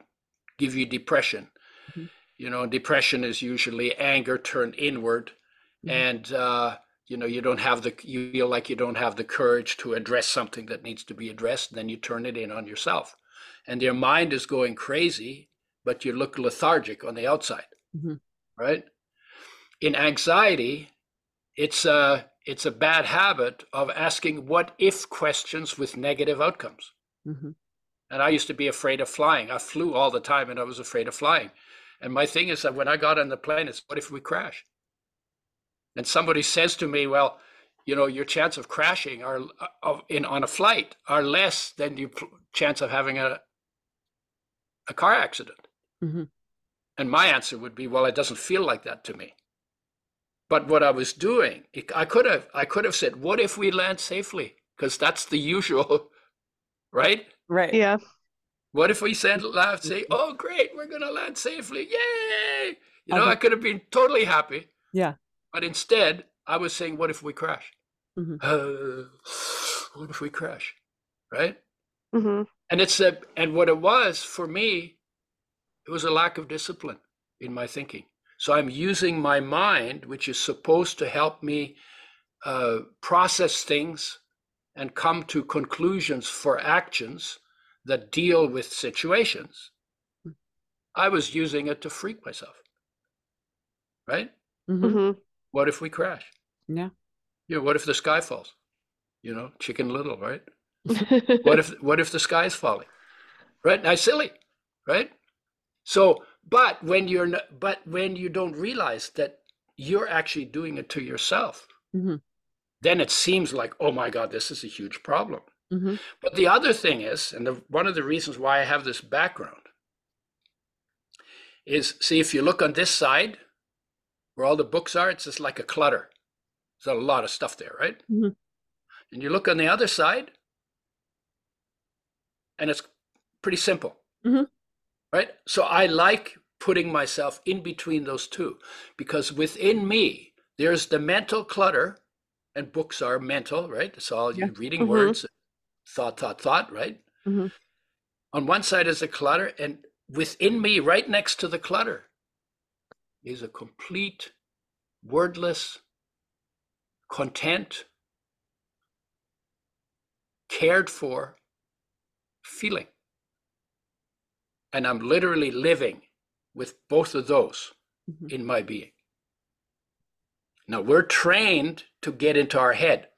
give you depression. Mhm. You know, depression is usually anger turned inward, Mhm. and uh, you know you don't have the you feel like you don't have the courage to address something that needs to be addressed. Then you turn it in on yourself, and your mind is going crazy, but you look lethargic on the outside, Mhm. right? In anxiety, it's a it's a bad habit of asking what if questions with negative outcomes. hmm And I used to be afraid of flying. I flew all the time and I was afraid of flying. And my thing is that when I got on the plane, it's what if we crash? And somebody says to me, well, you know, your chance of crashing are uh, of in on a flight are less than your pl- chance of having a a car accident. Mhm. And my answer would be, well, it doesn't feel like that to me. But what I was doing, it- I could have I could have said, what if we land safely? Because that's the usual, right? Right. Yeah. What if we said laugh, mm-hmm. say, "Oh, great, we're gonna land safely, yay!" You know, Okay. I could have been totally happy. Yeah. But instead, I was saying, "What if we crash? Mhm. Uh, what if we crash?" Right? hmm And it's a and what it was for me, it was a lack of discipline in my thinking. So I'm using my mind, which is supposed to help me uh, process things and come to conclusions for actions that deal with situations. I was using it to freak myself. Right? Mhm. What if we crash? Yeah. Know, what if the sky falls? You know, Chicken Little, right? what if what if the sky's falling right now silly right so but when you're n- but when you don't realize that you're actually doing it to yourself Mhm. then it seems like oh my god this is a huge problem Mhm. but the other thing is and the, one of the reasons why i have this background is see if you look on this side where all the books are it's just like a clutter there's a lot of stuff there right Mhm. and you look on the other side and it's pretty simple Mhm. right so i like putting myself in between those two because within me there's the mental clutter and books are mental right it's all you Yeah. reading Mhm. words thought thought thought right Mhm. on one side is the clutter and within me right next to the clutter is a complete wordless content cared for feeling. And i'm literally living with both of those Mhm. in my being. Now we're trained to get into our head.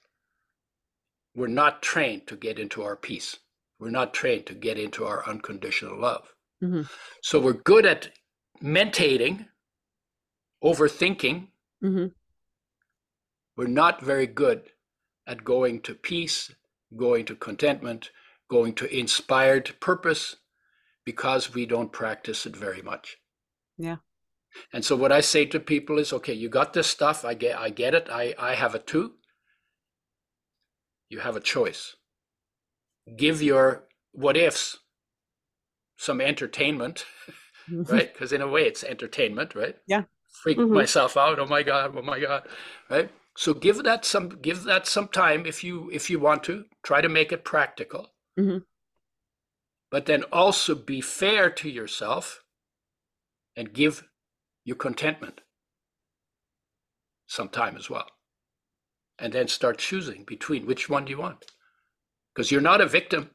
We're not trained to get into our peace. We're not trained to get into our unconditional love. Mhm. so we're good at mentating overthinking Mhm. we're not very good at going to peace, going to contentment, going to inspired purpose because we don't practice it very much. Yeah. And so what I say to people is, okay, you got this stuff, I get I get it. I I have it too. You have a choice. Give your what ifs some entertainment, right? Because in a way it's entertainment, right? Yeah. Freak Mhm. myself out. Oh my god, oh my god. Right? So give that some give that some time if you if you want to. Try to make it practical. Mhm. But then also be fair to yourself and give you contentment some time as well. And then start choosing between which one do you want. Because you're not a victim.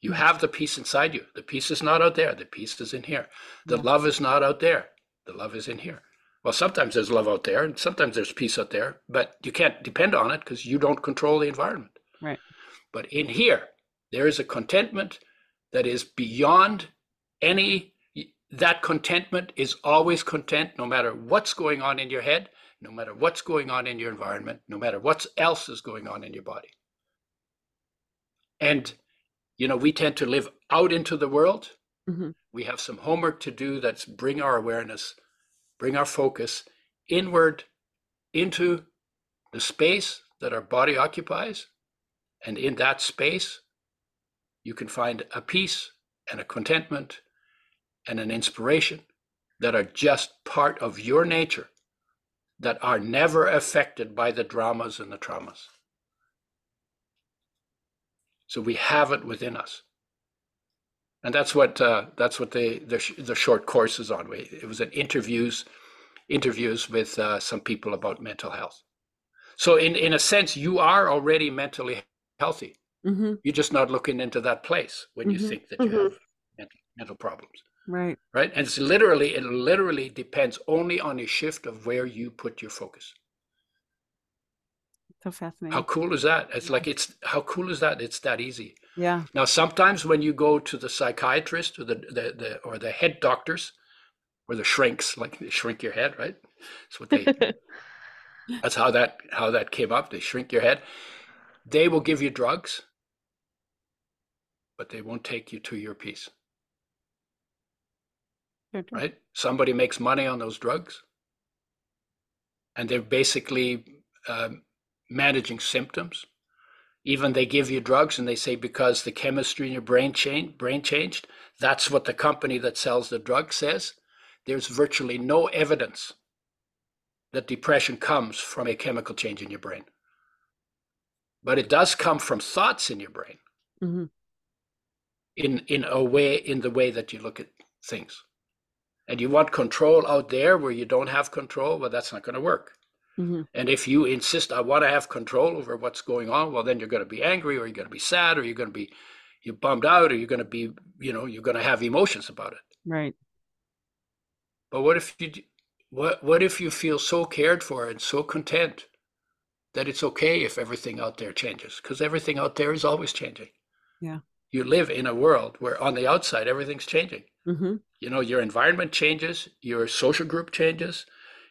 You have the peace inside you. The peace is not out there. The peace is in here. The Yeah. love is not out there. The love is in here. Well, sometimes there's love out there and sometimes there's peace out there, but you can't depend on it because you don't control the environment. Right. But in here, there is a contentment that is beyond any, that contentment is always content no matter what's going on in your head, no matter what's going on in your environment, no matter what else is going on in your body. And, you know, we tend to live out into the world. Mhm. We have some homework to do that's bring our awareness, bring our focus inward into the space that our body occupies. And in that space, you can find a peace and a contentment and an inspiration that are just part of your nature, that are never affected by the dramas and the traumas. So we have it within us. And that's what uh, that's what the, the sh- the short course is on. We, it was an interviews interviews with uh, some people about mental health. So in in a sense, you are already mentally healthy. hmm You're just not looking into that place when you Mhm. think that you Mhm. have mental, mental problems, Right. right? And it's literally it literally depends only on a shift of where you put your focus. So fascinating. How cool is that? It's like it's how cool is that? It's that easy. yeah. Now, sometimes when you go to the psychiatrist or the, the, the or the head doctors, or the shrinks, like they shrink your head, right? That's what they. that's how that how that came up. They shrink your head. They will give you drugs, but they won't take you to your peace, right? Somebody makes money on those drugs, and they're basically um, managing symptoms. Even they give you drugs and they say because the chemistry in your brain changed, brain changed. That's what the company that sells the drug says. There's virtually no evidence that depression comes from a chemical change in your brain. But it does come from thoughts in your brain hmm in, in a way, in the way that you look at things. And you want control out there where you don't have control, well, that's not going to work. Hmm And if you insist, I want to have control over what's going on, well, then you're going to be angry or you're going to be sad or you're going to be you bummed out or you're going to be, you know, you're going to have emotions about it. Right. But what if you, what, what if you feel so cared for and so content that it's okay if everything out there changes? Because everything out there is always changing. Yeah. You live in a world where on the outside, everything's changing. hmm You know, your environment changes, your social group changes,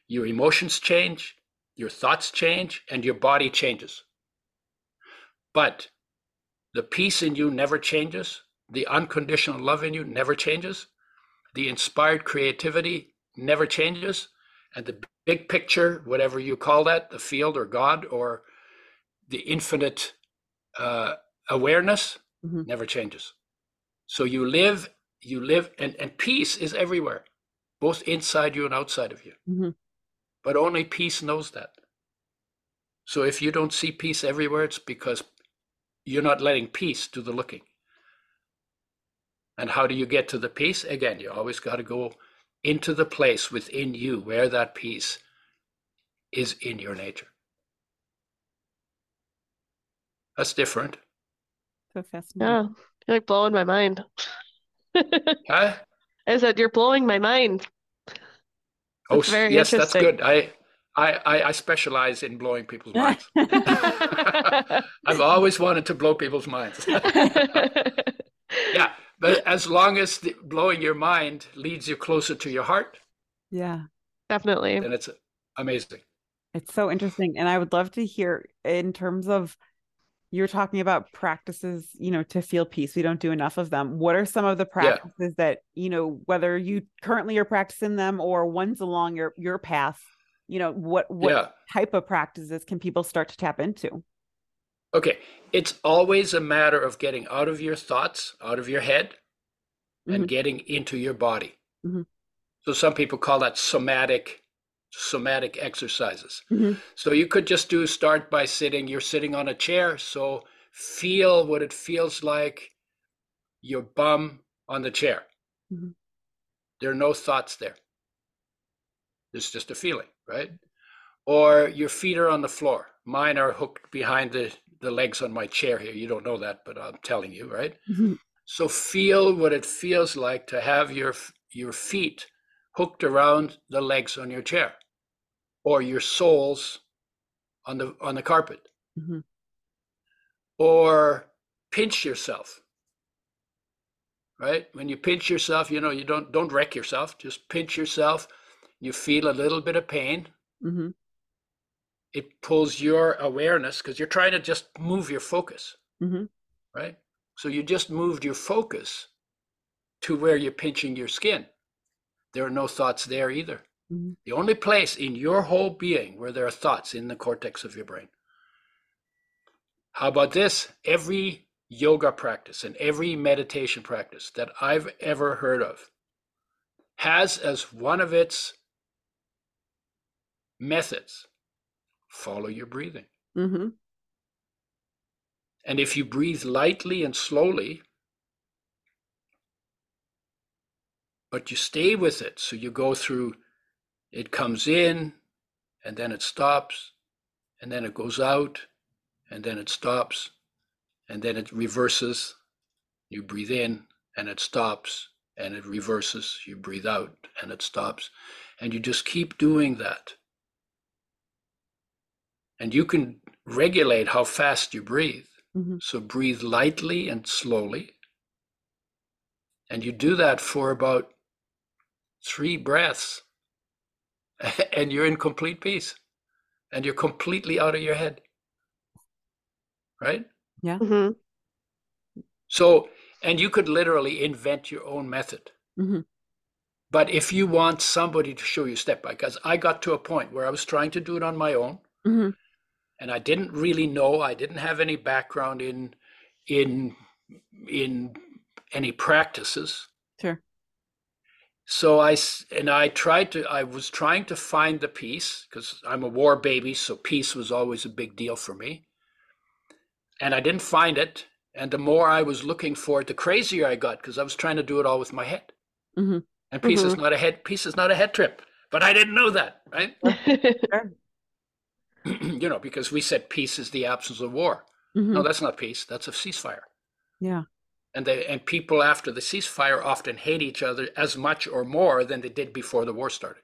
your emotions change, your thoughts change, and your body changes. But the peace in you never changes. The unconditional love in you never changes. The inspired creativity never changes. And the big picture, whatever you call that, the field or God or the infinite uh, awareness, Mhm. never changes. So you live, you live, and, and peace is everywhere, both inside you and outside of you. Mhm. But only peace knows that. So if you don't see peace everywhere, it's because you're not letting peace do the looking. And how do you get to the peace? Again, you always got to go into the place within you where that peace is in your nature. That's different. So fascinating. Yeah, you're like blowing my mind. Huh? I said you're blowing my mind. Oh, That's s- very yes, that's good. I, I, I, I specialize in blowing people's minds. I've always wanted to blow people's minds. yeah, but as long as the, blowing your mind leads you closer to your heart, yeah. Definitely. And it's amazing. It's so interesting. And I would love to hear in terms of you're talking about practices, you know, to feel peace. We don't do enough of them. What are some of the practices that, you know, whether you currently are practicing them or ones along your your path, you know, what what Yeah. type of practices can people start to tap into? Okay. It's always a matter of getting out of your thoughts, out of your head, and Mhm. getting into your body. Mhm. So some people call that somatic somatic exercises. Mhm. So you could just do start by sitting, you're sitting on a chair, so feel what it feels like your bum on the chair. Mhm. There are no thoughts there. It's just a feeling, right? Or your feet are on the floor. Mine are hooked behind the, the legs on my chair here. You don't know that, but I'm telling you, right? Mhm. So feel what it feels like to have your your feet hooked around the legs on your chair, or your soles on the on the carpet. Mhm. or pinch yourself. Right? When you pinch yourself, you know, you don't don't wreck yourself, just pinch yourself. You feel a little bit of pain. Mm-hmm. It pulls your awareness because you're trying to just move your focus. Mm-hmm. Right? So you just moved your focus to where you're pinching your skin. There are no thoughts there either. Mm-hmm. The only place in your whole being where there are thoughts in the cortex of your brain. How about this? Every yoga practice and every meditation practice that I've ever heard of has as one of its methods follow your breathing. Mm-hmm. And if you breathe lightly and slowly, but you stay with it, so you go through it comes in and then it stops and then it goes out and then it stops and then it reverses. You breathe in and it stops and it reverses. You breathe out and it stops. And you just keep doing that. And you can regulate how fast you breathe. Mm-hmm. So breathe lightly and slowly. And you do that for about three breaths. And you're in complete peace. And you're completely out of your head. Right? hmm So, and you could literally invent your own method. Mm-hmm. But if you want somebody to show you step by, because I got to a point where I was trying to do it on my own, Mm-hmm. and I didn't really know. I didn't have any background in in in any practices. Sure. So I and I tried to. I was trying to find the peace because I'm a war baby, so peace was always a big deal for me. And I didn't find it. And the more I was looking for it, the crazier I got because I was trying to do it all with my head. Mhm. And peace is Mhm. not a head. Peace is not a head trip. But I didn't know that, right? You know, because we said peace is the absence of war. Mm-hmm. No, that's not peace. That's a ceasefire. Yeah. And they and people after the ceasefire often hate each other as much or more than they did before the war started.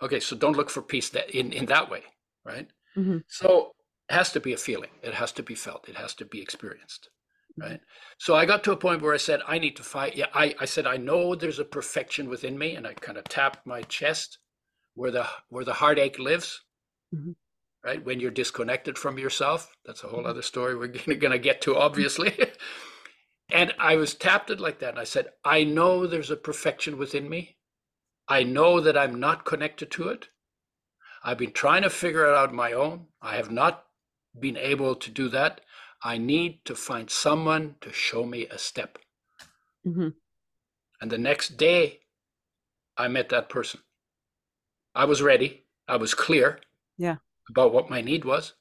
Okay, so don't look for peace that in, in that way, right? Mhm. So it has to be a feeling. It has to be felt. It has to be experienced. Right. So I got to a point where I said, I need to fight. Yeah, I, I said, I know there's a perfection within me. And I kind of tapped my chest where the where the heartache lives. Mhm. Right. When you're disconnected from yourself. That's a whole other story we're gonna get to, obviously. and I was tapped it like that. And I said, I know there's a perfection within me. I know that I'm not connected to it. I've been trying to figure it out on my own. I have not been able to do that. I need to find someone to show me a step. Mm-hmm. And the next day, I met that person. I was ready. I was clear Yeah. about what my need was.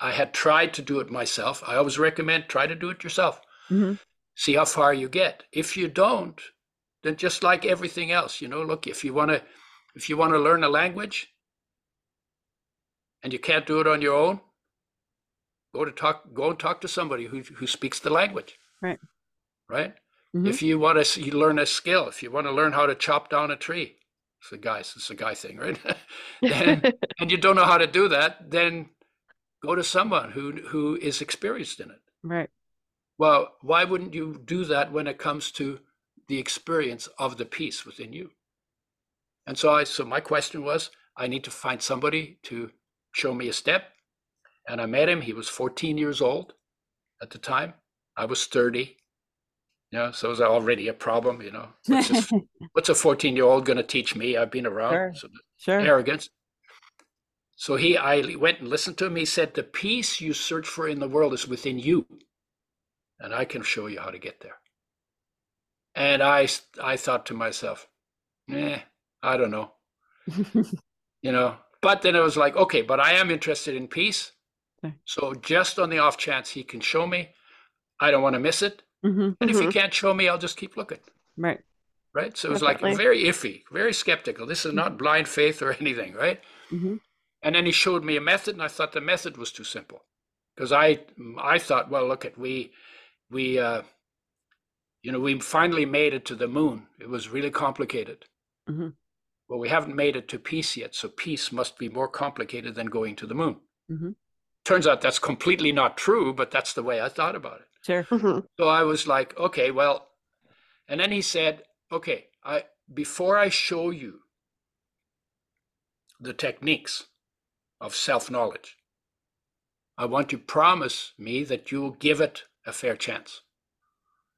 I had tried to do it myself. I always recommend try to do it yourself. Mm-hmm. See how far you get. If you don't, then just like everything else, you know, look, if you want to if you want to learn a language and you can't do it on your own, go to talk go and talk to somebody who who speaks the language. Right. Right? Mhm. If you want to you learn a skill, if you want to learn how to chop down a tree, it's a guy, it's a guy thing, right? then, and you don't know how to do that, then go to someone who who is experienced in it. Right. Well, why wouldn't you do that when it comes to the experience of the peace within you? And so I so my question was, I need to find somebody to show me a step. And I met him. He was 14 years old at the time. I was 30. You know, so it was already a problem, you know. What's, this, what's a 14 year old going to teach me? I've been around. Sure. So sure. arrogance. So he, I went and listened to him. He said, "The peace you search for in the world is within you, and I can show you how to get there." And I, I thought to myself, "Eh, I don't know, you know." But then it was like, okay, but I am interested in peace. Okay. So just on the off chance he can show me, I don't want to miss it. hmm And if he Mhm. can't show me, I'll just keep looking. Right. Right. So it was Definitely. like very iffy, very skeptical. This is not blind faith or anything, right? hmm And then he showed me a method, and I thought the method was too simple, because I I thought, well, look at we we uh, you know we finally made it to the moon. It was really complicated. Mhm. Well, we haven't made it to peace yet, so peace must be more complicated than going to the moon. Mhm. turns out that's completely not true, but that's the way I thought about it. Sure. hmm So I was like, okay, well, and then he said, okay, I before I show you the techniques of self-knowledge, I want you to promise me that you will give it a fair chance.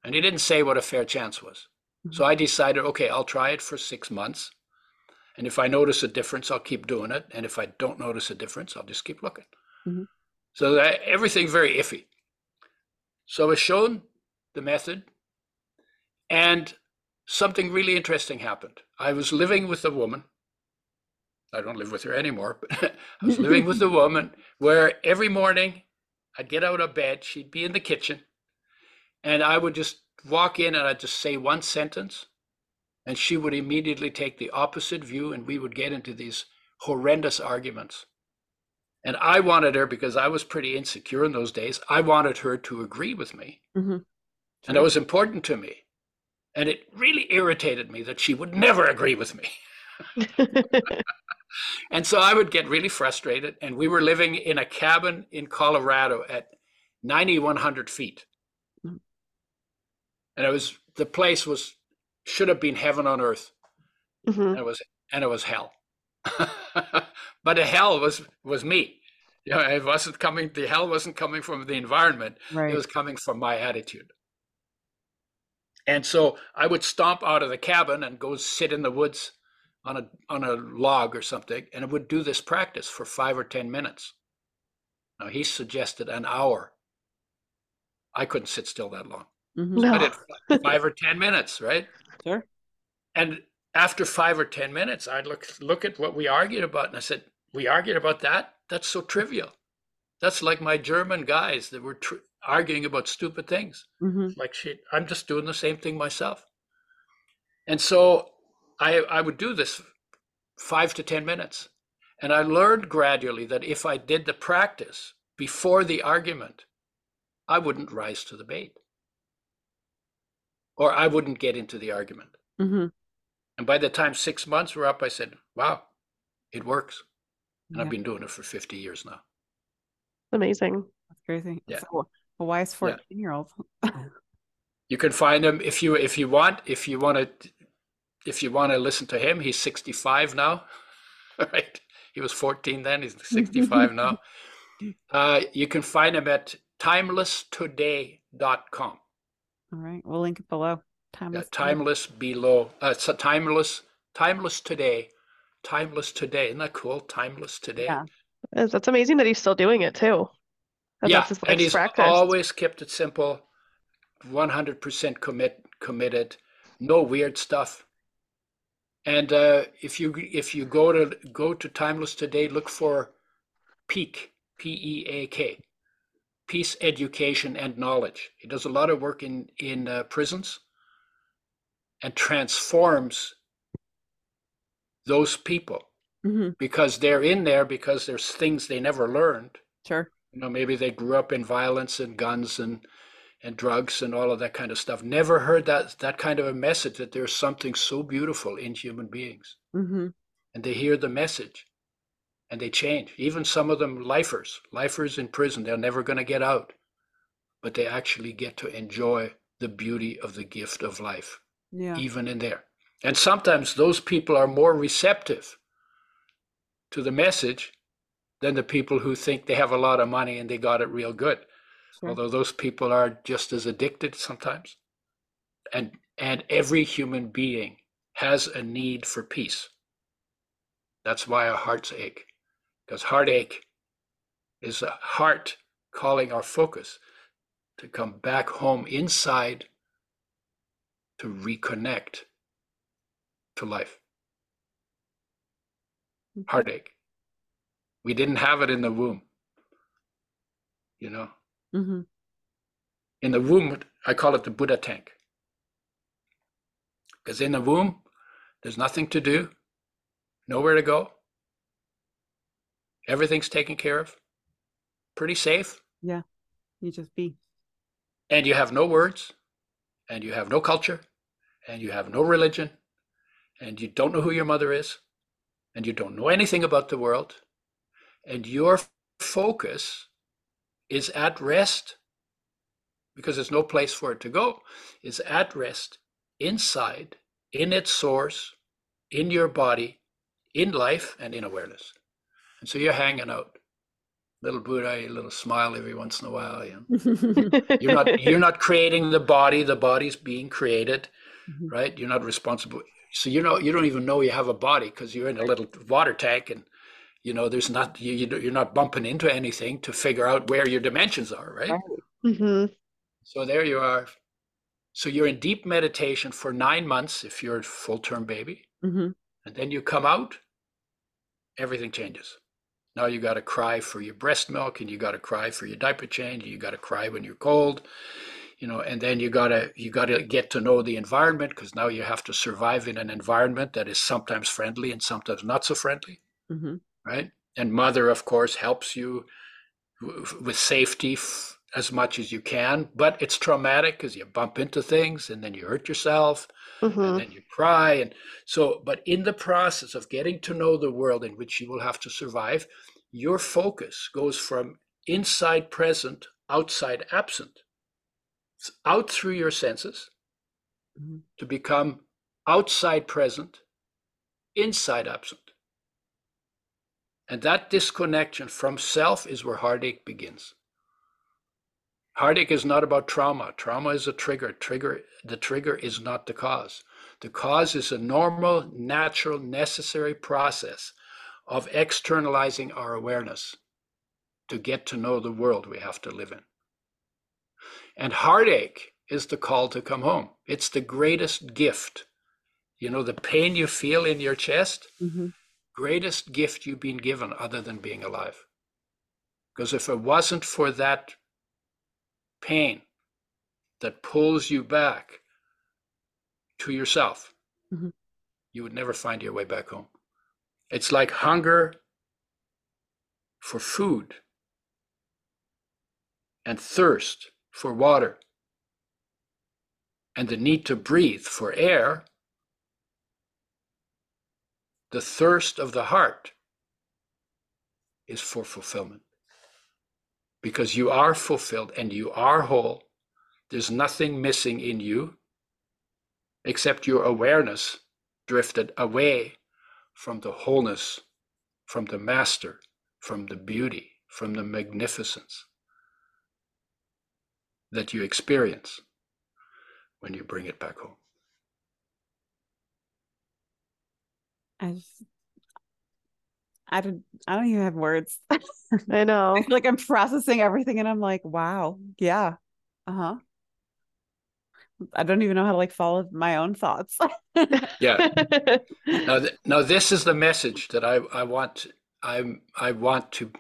And he didn't say what a fair chance was. So I decided, okay, I'll try it for six months. And if I notice a difference, I'll keep doing it. And if I don't notice a difference, I'll just keep looking. Mhm. So that, everything very iffy. So I was shown the method, and something really interesting happened. I was living with a woman. I don't live with her anymore, but I was living with a woman where every morning I'd get out of bed, she'd be in the kitchen, and I would just walk in and I'd just say one sentence, and she would immediately take the opposite view, and we would get into these horrendous arguments. And I wanted her because I was pretty insecure in those days. I wanted her to agree with me. Mhm. And that was important to me. And it really irritated me that she would never agree with me. And so I would get really frustrated. And we were living in a cabin in Colorado at 9,100 feet. Mhm. And it was, the place was, should have been heaven on earth. hmm And it was, and it was hell. but the hell was, was me. You know, it wasn't coming, the hell wasn't coming from the environment. Right. It was coming from my attitude. And so I would stomp out of the cabin and go sit in the woods on a on a log or something, and I would do this practice for five or ten minutes. Now he suggested an hour. I couldn't sit still that long. Mhm. I No. did five or ten minutes, right? Sure. And after five or ten minutes, I'd look look at what we argued about, and I said, "We argued about that. That's so trivial. That's like my German guys that were tr- arguing about stupid things. Mhm. Like shit, I'm just doing the same thing myself." And so I I would do this five to ten minutes, and I learned gradually that if I did the practice before the argument, I wouldn't rise to the bait, or I wouldn't get into the argument. Mhm. And by the time six months were up, I said, wow, it works. And I've been doing it for 50 years now. Amazing. That's crazy. Yeah. So a wise Yeah. 14 year old. You can find them if you if you want, if you want to if you want to listen to him, he's 65 now. right? He was 14 then, he's 65 now. Uh, you can find him at timelesstoday.com. All right. We'll link it below. Yeah, Timeless. timeless below uh so timeless timeless today. Timeless today. Isn't that cool? Timeless today. Yeah. That's that's amazing that he's still doing it too. That yeah, that's his and he's practice. always kept it simple, 100% commit committed, no weird stuff. And uh, if you if you go to go to Timeless today, look for Peak, P E A K, Peace, Education, and Knowledge. He does a lot of work in in uh, prisons and transforms those people hmm because they're in there because there's things they never learned Sure. you know maybe they grew up in violence and guns and and drugs and all of that kind of stuff. Never heard that that kind of a message that there's something so beautiful in human beings. Hmm and they hear the message and they change. Even some of them lifers lifers in prison they're never going to get out but they actually get to enjoy the beauty of the gift of life Yeah. even in there. And sometimes those people are more receptive to the message than the people who think they have a lot of money and they got it real good Sure. although those people are just as addicted sometimes. And and every human being has a need for peace. That's why our hearts ache. Because heartache is a heart calling our focus to come back home inside to reconnect to life. Mhm. heartache. We didn't have it in the womb. You know hmm in the womb i call it the buddha tank because in the womb there's nothing to do nowhere to go everything's taken care of pretty safe Yeah. You just be. and you have no words and you have no culture and you have no religion and you don't know who your mother is and you don't know anything about the world and your focus is at rest because there's no place for it to go, is at rest inside, in its source, in your body, in life, and in awareness. And so you're hanging out. Little Buddha, a little smile every once in a while. You know? you're not you're not creating the body, the body's being created, Mhm. right? You're not responsible. So you know you don't even know you have a body because you're in a little water tank and you know there's not you, you you're not bumping into anything to figure out where your dimensions are, right? Right. hmm So there you are. So you're in deep meditation for nine months if you're a full term baby. Mhm. And then you come out, everything changes. Now you got to cry for your breast milk and you got to cry for your diaper change. And you got to cry when you're cold, you know, and then you got to, you got to get to know the environment because now you have to survive in an environment that is sometimes friendly and sometimes not so friendly, Mhm. Right? And mother, of course, helps you w- with safety f- as much as you can, but it's traumatic because you bump into things and then you hurt yourself hmm and then you cry and so but in the process of getting to know the world in which you will have to survive your focus goes from inside present outside absent It's out through your senses Mhm. to become outside present inside absent and that disconnection from self is where heartache begins Heartache is not about trauma. Trauma is a trigger. Trigger the trigger is not the cause. The cause is a normal, natural, necessary process of externalizing our awareness to get to know the world we have to live in. And heartache is the call to come home. It's the greatest gift. You know, the pain you feel in your chest, Mhm. Greatest gift you've been given other than being alive. Because if it wasn't for that pain that pulls you back to yourself, Mhm. you would never find your way back home. It's like hunger for food and thirst for water and the need to breathe for air. The thirst of the heart is for fulfillment because you are fulfilled and you are whole. There's nothing missing in you except your awareness drifted away from the wholeness, from the master, from the beauty, from the magnificence that you experience when you bring it back home. I just, I don't, I don't even have words. I know. I feel like I'm processing everything and I'm like, wow, yeah. Uh-huh. I don't even know how to like follow my own thoughts. Yeah. No, th- now this is the message that I, I want I I want to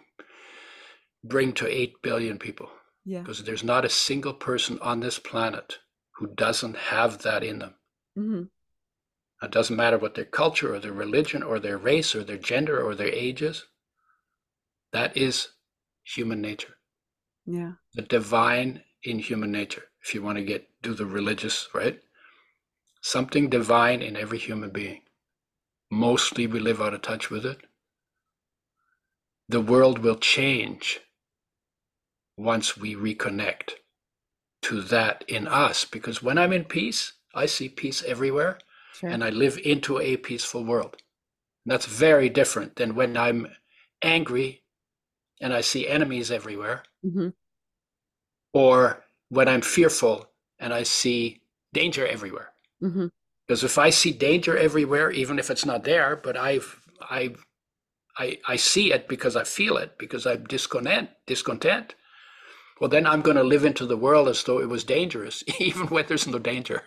bring to 8 billion people yeah. because there's not a single person on this planet who doesn't have that in them. hmm It doesn't matter what their culture or their religion or their race or their gender or their age is. That is human nature, Yeah. the divine in human nature. If you want to get do the religious, right? Something divine in every human being. Mostly we live out of touch with it. The world will change once we reconnect to that in us. Because when I'm in peace, I see peace everywhere Sure. and I live into a peaceful world. And that's very different than when I'm angry and I see enemies everywhere, hmm or when I'm fearful and I see danger everywhere. hmm Because if I see danger everywhere, even if it's not there, but I've I I I see it because I feel it because I'm discontent discontent. Well, then I'm going to live into the world as though it was dangerous, even when there's no danger,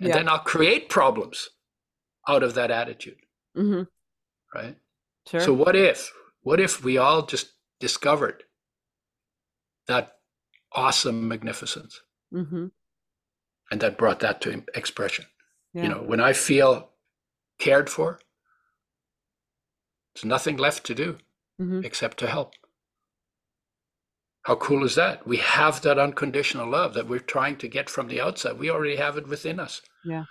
and Yeah. then I'll create problems out of that attitude, hmm right? Sure. So what if what if we all just discovered that awesome magnificence hmm and that brought that to expression? Yeah. You know, when I feel cared for, there's nothing left to do hmm except to help. How cool is that? We have that unconditional love that we're trying to get from the outside. We already have it within us. Yeah.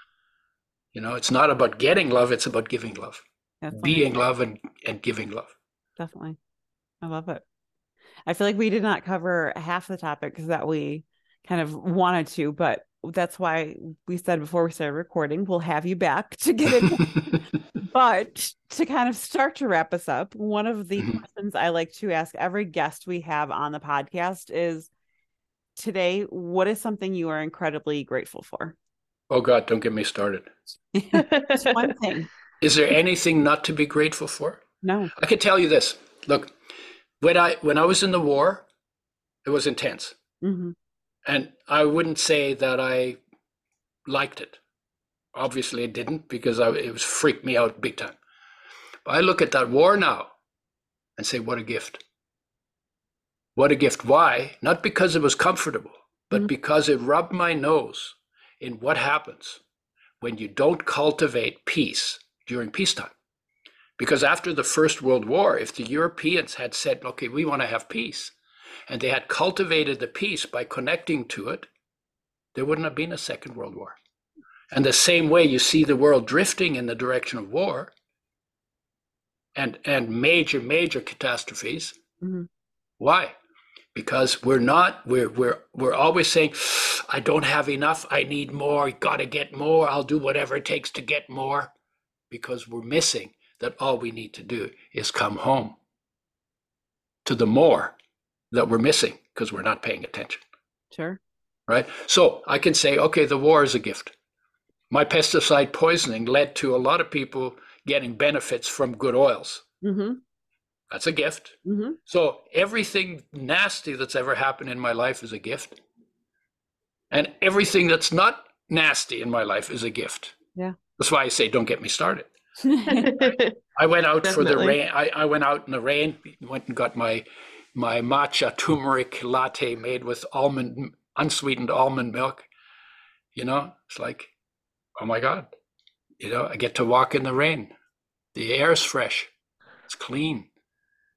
You know, it's not about getting love, it's about giving love, Definitely. being love and, and giving love. Definitely. I love it. I feel like we did not cover half the topics that we kind of wanted to, but that's why we said before we started recording, we'll have you back to get it. but to kind of start to wrap us up, one of the Mhm. questions I like to ask every guest we have on the podcast is today, what is something you are incredibly grateful for? oh God, don't get me started. Just one thing. Is there anything not to be grateful for? No. I can tell you this. Look, when I when I was in the war, it was intense. hmm And I wouldn't say that I liked it. Obviously, it didn't because I, it was freaked me out big time. But I look at that war now and say, what a gift. What a gift. Why? Not because it was comfortable, but Mhm. because it rubbed my nose in what happens when you don't cultivate peace during peacetime. Because after the First World War, if the Europeans had said, okay, we want to have peace, and they had cultivated the peace by connecting to it, there wouldn't have been a Second World War. And the same way you see the world drifting in the direction of war and, and major, major catastrophes. Mhm. Why? Because we're not, we're, we're, we're always saying, I don't have enough, I need more, gotta get more, I'll do whatever it takes to get more. Because we're missing that all we need to do is come home to the more that we're missing because we're not paying attention Sure. right? So I can say, okay, the war is a gift. My pesticide poisoning led to a lot of people getting benefits from good oils. hmm That's a gift. hmm So everything nasty that's ever happened in my life is a gift. And everything that's not nasty in my life is a gift. Yeah. That's why I say, don't get me started. I went out for the rain. I, I went out in the rain, went and got my my matcha turmeric latte made with almond unsweetened almond milk. You know, it's like, oh my God. You know, I get to walk in the rain. The air is fresh. It's clean.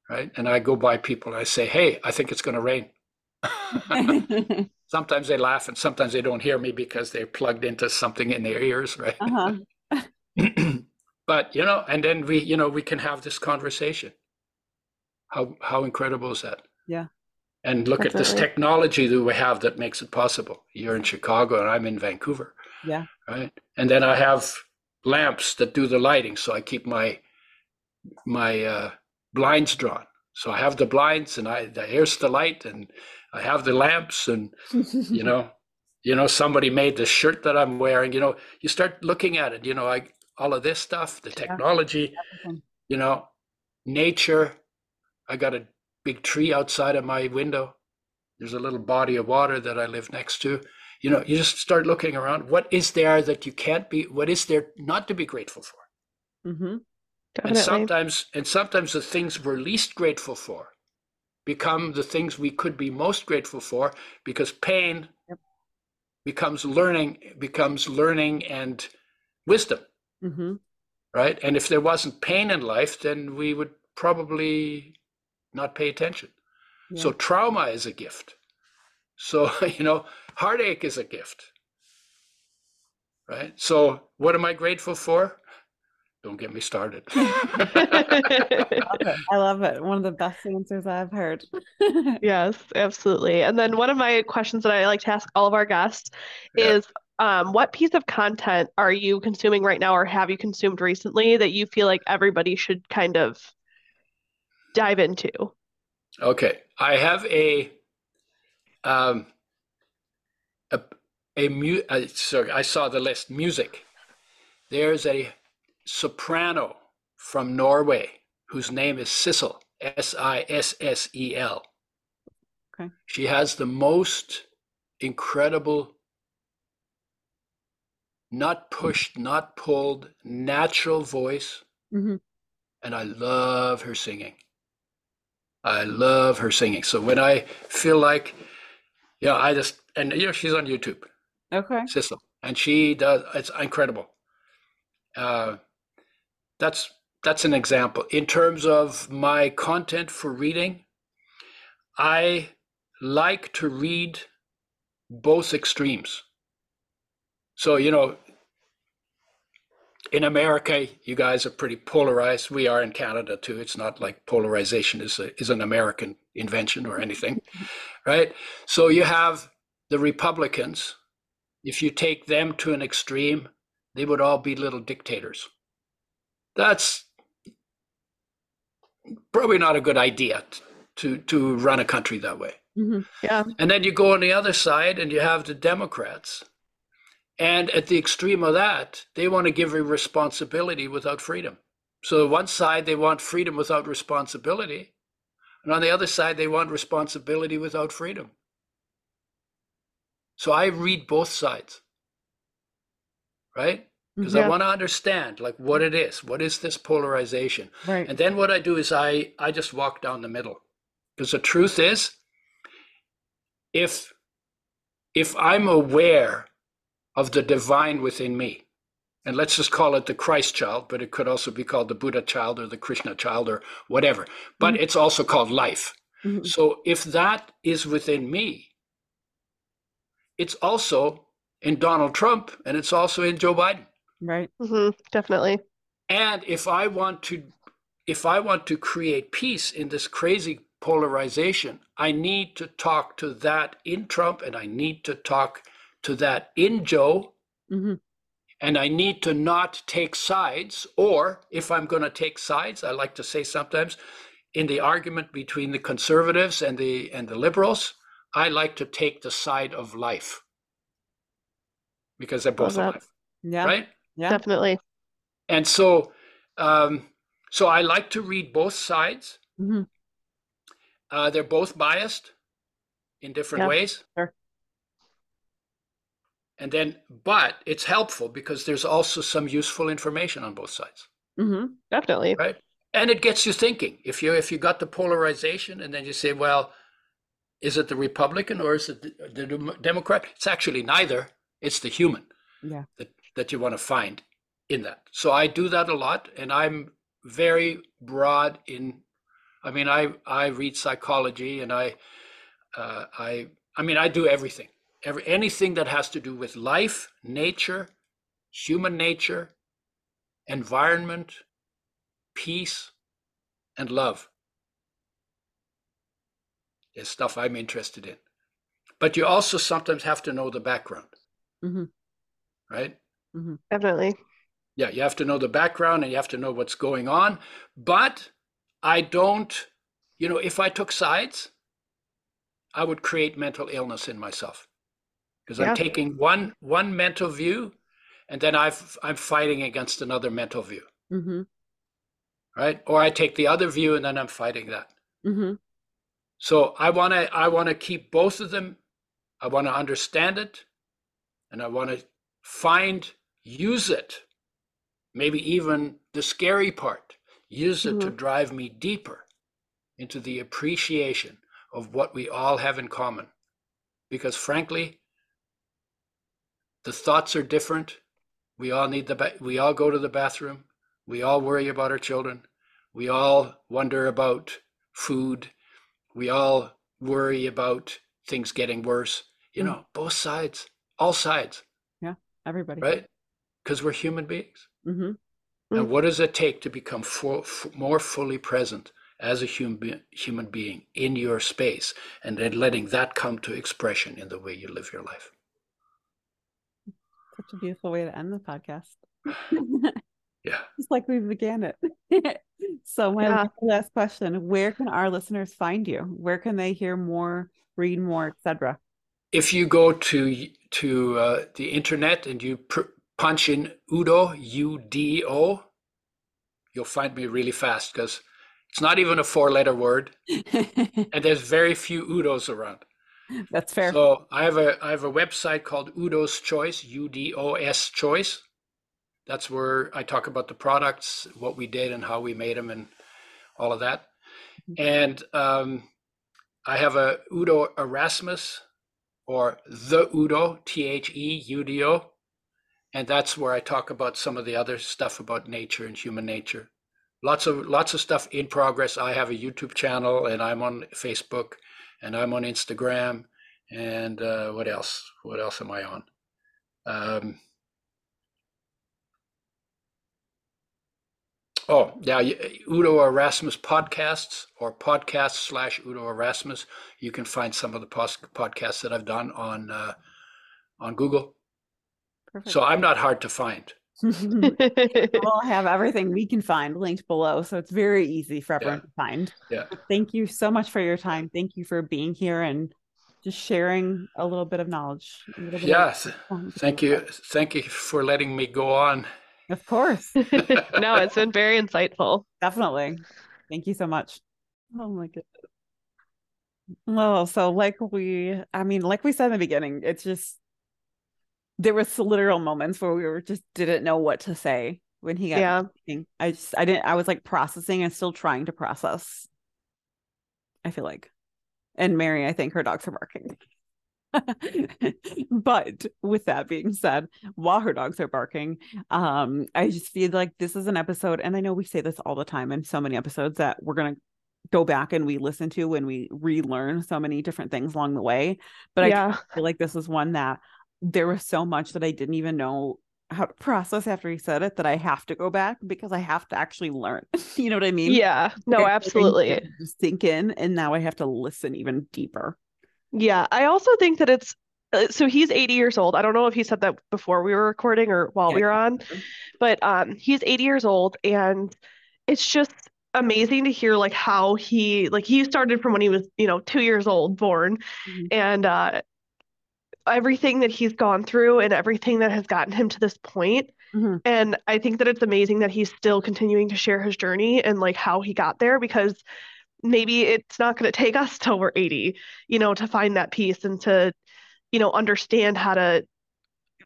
Right. And I go by people and I say, Hey, I think it's gonna rain. sometimes they laugh and sometimes they don't hear me because they're plugged into something in their ears, right? uh-huh. but you know and then we you know we can have this conversation how how incredible is that? Yeah. and look at this technology that we have that makes it possible. You're in chicago and i'm in vancouver. Yeah. right? And then i have lamps that do the lighting so i keep my my uh, blinds drawn. So i have the blinds and i here's the light and i have the lamps and you know you know somebody made the shirt that i'm wearing you know you start looking at it you know i all of this stuff the technology Everything. you know nature i got a big tree outside of my window. There's a little body of water that i live next to. You know you just start looking around. What is there that you can't be what is there not to be grateful for? Hmm and sometimes and sometimes the things we're least grateful for become the things we could be most grateful for because pain Yep. becomes learning becomes learning and wisdom. Hmm right? And if there wasn't pain in life then we would probably not pay attention so trauma is a gift so you know heartache is a gift right so what am i grateful for don't get me started I love it. One of the best answers I've heard. Yes, absolutely. And then one of my questions that I like to ask all of our guests Yeah. is um, what piece of content are you consuming right now or have you consumed recently that you feel like everybody should kind of dive into? Okay, I have a um a a mu uh, sorry, I saw the list. Music. There's a soprano from Norway whose name is Sissel. S I S S E L. Okay. She has the most incredible, not pushed, not pulled, natural voice hmm and I love her singing. I love her singing. So when I feel like, yeah, I just and you know she's on YouTube, Okay. Sissel, and she does. It's incredible. Uh, that's that's an example in terms of my content for reading. I like to read both extremes. So you know, in America, you guys are pretty polarized. We are in Canada too. It's not like polarization is a, is an American invention or anything, right? So you have the Republicans. If you take them to an extreme, they would all be little dictators. That's probably not a good idea to to run a country that way. Mm-hmm. Yeah. And then you go on the other side and you have the Democrats. And at the extreme of that, they want to give you responsibility without freedom. So, on one side, they want freedom without responsibility. And on the other side, they want responsibility without freedom. So, I read both sides, right? Because Yeah. I want to understand like what it is. What is this polarization? Right. And then what I do is I I just walk down the middle. Because the truth is, if if I'm aware of the divine within me, and let's just call it the Christ child, but it could also be called the Buddha child or the Krishna child or whatever. But it's also called life. Mhm. So if that is within me, it's also in Donald Trump and it's also in Joe Biden. Right. hmm Definitely. And if I want to if I want to create peace in this crazy polarization, I need to talk to that in Trump and I need to talk to that in Joe hmm and I need to not take sides or if I'm going to take sides, I like to say sometimes in the argument between the conservatives and the and the liberals, I like to take the side of life. Because they're both alive, Yeah. right? Yeah. Definitely. and so um, so i like to read both sides Mhm. uh, they're both biased in different Yeah, ways sure. And then but it's helpful because there's also some useful information on both sides hmm Definitely. right and it gets you thinking if you if you got the polarization and then you say well is it the republican or is it the, the democrat it's actually neither it's the human Yeah. that, that you want to find in that. So I do that a lot and I'm very broad in I mean I I read psychology and I uh, I I mean I do everything. Every anything that has to do with life, nature, human nature, environment, peace and love is stuff I'm interested in. But you also sometimes have to know the background, hmm right? Definitely. Yeah, you have to know the background and you have to know what's going on. But I don't, you know, if I took sides, I would create mental illness in myself because Yeah. I'm taking one one mental view, and then I've I'm fighting against another mental view, hmm right? Or I take the other view and then I'm fighting that. hmm So I want to I want to keep both of them. I want to understand it, and I want to find use it. Maybe even the scary part. Use it to drive me deeper into the appreciation of what we all have in common. Because frankly, the thoughts are different. We all need the ba- we all go to the bathroom. We all worry about our children. We all wonder about food we all worry about things getting worse you Mm. know both sides all sides Yeah, Everybody. right because we're human beings hmm and Mm. what does it take to become f- more fully present as a human, human being in your space and then letting that come to expression in the way you live your life Such a beautiful way to end the podcast. yeah Just like we began it. so my Yeah. last question, where can our listeners find you? Where can they hear more, read more, etc.? if you go to to uh, the internet and you pr- punch in udo u-d-o you'll find me really fast because it's not even a four letter word and there's very few udos around That's fair. So I have a I have a website called Udo's Choice, U D O S Choice. That's where I talk about the products, what we did, and how we made them, and all of that. And um, I have a Udo Erasmus, or the Udo T H E U D O, and that's where I talk about some of the other stuff about nature and human nature. Lots of lots of stuff in progress. I have a YouTube channel, and I'm on Facebook and I'm on Instagram. And uh, what else? What else am I on? Um, Oh, yeah. Udo Erasmus podcasts or podcast slash Udo Erasmus. You can find some of the podcasts that I've done on uh, on Google. Perfect. So I'm not hard to find. we'll have everything we can find linked below. So it's very easy for everyone yeah. to find. Yeah. Thank you so much for your time. Thank you for being here and just sharing a little bit of knowledge. Yes. Thank you. Thank you for letting me go on. Of course. no, it's been very insightful. Definitely. Thank you so much. Oh my goodness. Well, so like we, I mean, like we said in the beginning, it's just there was literal moments where we were just didn't know what to say when he got yeah. Speaking. I just I didn't I was like processing and still trying to process. I feel like. And Mary, I think her dogs are barking. but with that being said, while her dogs are barking, um, I just feel like this is an episode, and I know we say this all the time in so many episodes that we're gonna go back and we listen to when we relearn so many different things along the way. But yeah. I feel like this is one that there was so much that I didn't even know how to process after he said it that I have to go back because I have to actually learn. you know what I mean? Yeah. No, absolutely. Sink in and now I have to listen even deeper. Yeah. I also think that it's uh, so he's 80 years old. I don't know if he said that before we were recording or while yeah. we were on, but um he's 80 years old and it's just amazing to hear like how he like he started from when he was, you know, 2 years old born mm-hmm. and uh everything that he's gone through and everything that has gotten him to this point. Mm-hmm. And I think that it's amazing that he's still continuing to share his journey and like how he got there because maybe it's not going to take us till we're 80, you know, to find that peace and to, you know, understand how to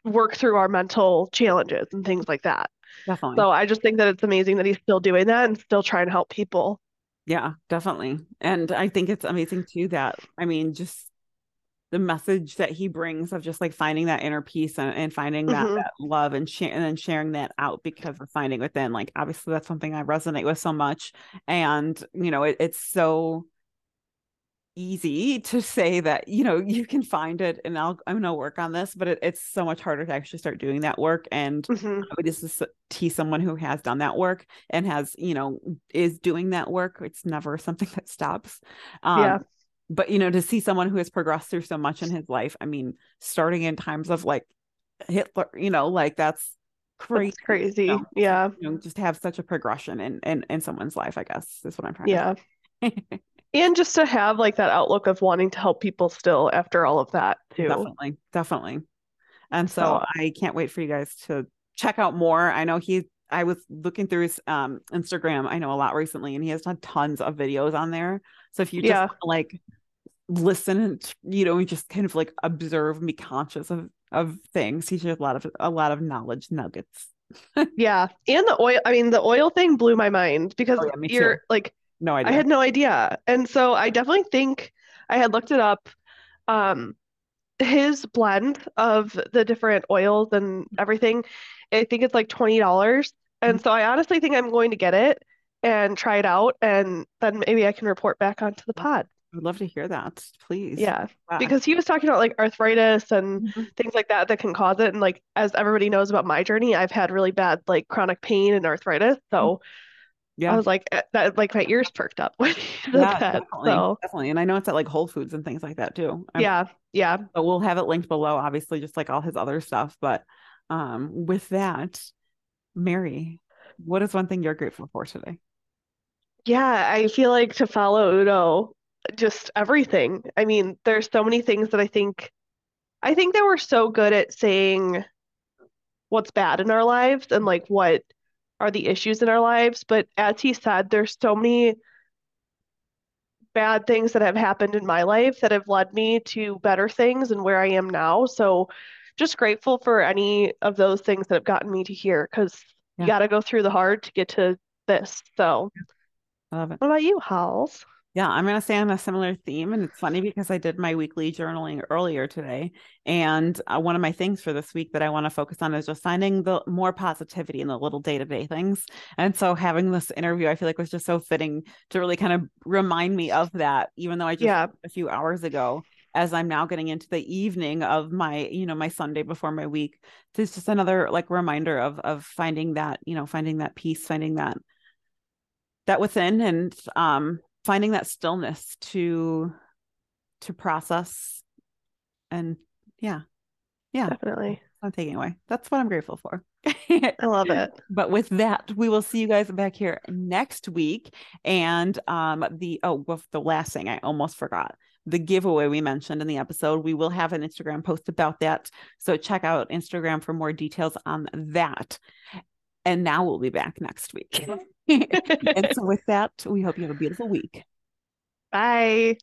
work through our mental challenges and things like that. Definitely. So I just think that it's amazing that he's still doing that and still trying to help people. Yeah, definitely. And I think it's amazing too that, I mean, just the message that he brings of just like finding that inner peace and, and finding that, mm-hmm. that love and, sh- and then sharing that out because of finding within like obviously that's something i resonate with so much. And you know it, it's so easy to say that you know you can find it and I'll I'm gonna work on this but it, it's so much harder to actually start doing that work. And mm-hmm. I would just tease someone who has done that work and has you know is doing that work. It's never something that stops. Um, yeah but you know to see someone who has progressed through so much in his life i mean starting in times of like hitler you know like that's crazy that's crazy you know? yeah you know just have such a progression in in in someone's life i guess is what i'm trying yeah and just to have like that outlook of wanting to help people still after all of that too definitely definitely and so, so i can't wait for you guys to check out more i know he I was looking through his um Instagram, I know a lot recently, and he has done tons of videos on there. So if you just yeah. like listen and you know just kind of like observe and be conscious of of things. He shares a lot of a lot of knowledge nuggets. Yeah. And the oil i mean the oil thing blew my mind because oh, yeah, you're too. like no idea. i had no idea. And so i definitely think i had looked it up um his blend of the different oils and everything i think it's like $20 and mm-hmm. so i honestly think i'm going to get it and try it out and then maybe i can report back onto the pod would love to hear that, please. Yeah, wow. because he was talking about like arthritis and mm-hmm. things like that that can cause it. And like as everybody knows about my journey, I've had really bad like chronic pain and arthritis. So mm-hmm. yeah, I was like eh, that like my ears perked up when he said yeah, that. Definitely, so definitely, and I know it's at like Whole Foods and things like that too. I'm, yeah, yeah. But we'll have it linked below, obviously, just like all his other stuff. But um, with that, Mary, what is one thing you're grateful for today? Yeah, I feel like to follow Udo just everything. I mean, there's so many things that I think I think that we're so good at saying what's bad in our lives and like what are the issues in our lives, but as he said, there's so many bad things that have happened in my life that have led me to better things and where I am now. So just grateful for any of those things that have gotten me to here because yeah. you got to go through the hard to get to this. So, I love it. What about you, Halls? Yeah, I'm going to stay on a similar theme. And it's funny because I did my weekly journaling earlier today. And uh, one of my things for this week that I want to focus on is just finding the more positivity in the little day to day things. And so having this interview, I feel like was just so fitting to really kind of remind me of that, even though I just yeah. a few hours ago as I'm now getting into the evening of my, you know, my Sunday before my week. It's just another like reminder of of finding that, you know, finding that peace, finding that that within and um finding that stillness to to process and yeah. Yeah. Definitely. i'm taking away. That's what i'm grateful for. I love it. but with that we will see you guys back here next week. And um the oh well, the last thing i almost forgot the giveaway we mentioned in the episode we will have an instagram post about that. So check out instagram for more details on that. And now we'll be back next week and so with that we hope you have a beautiful week Bye.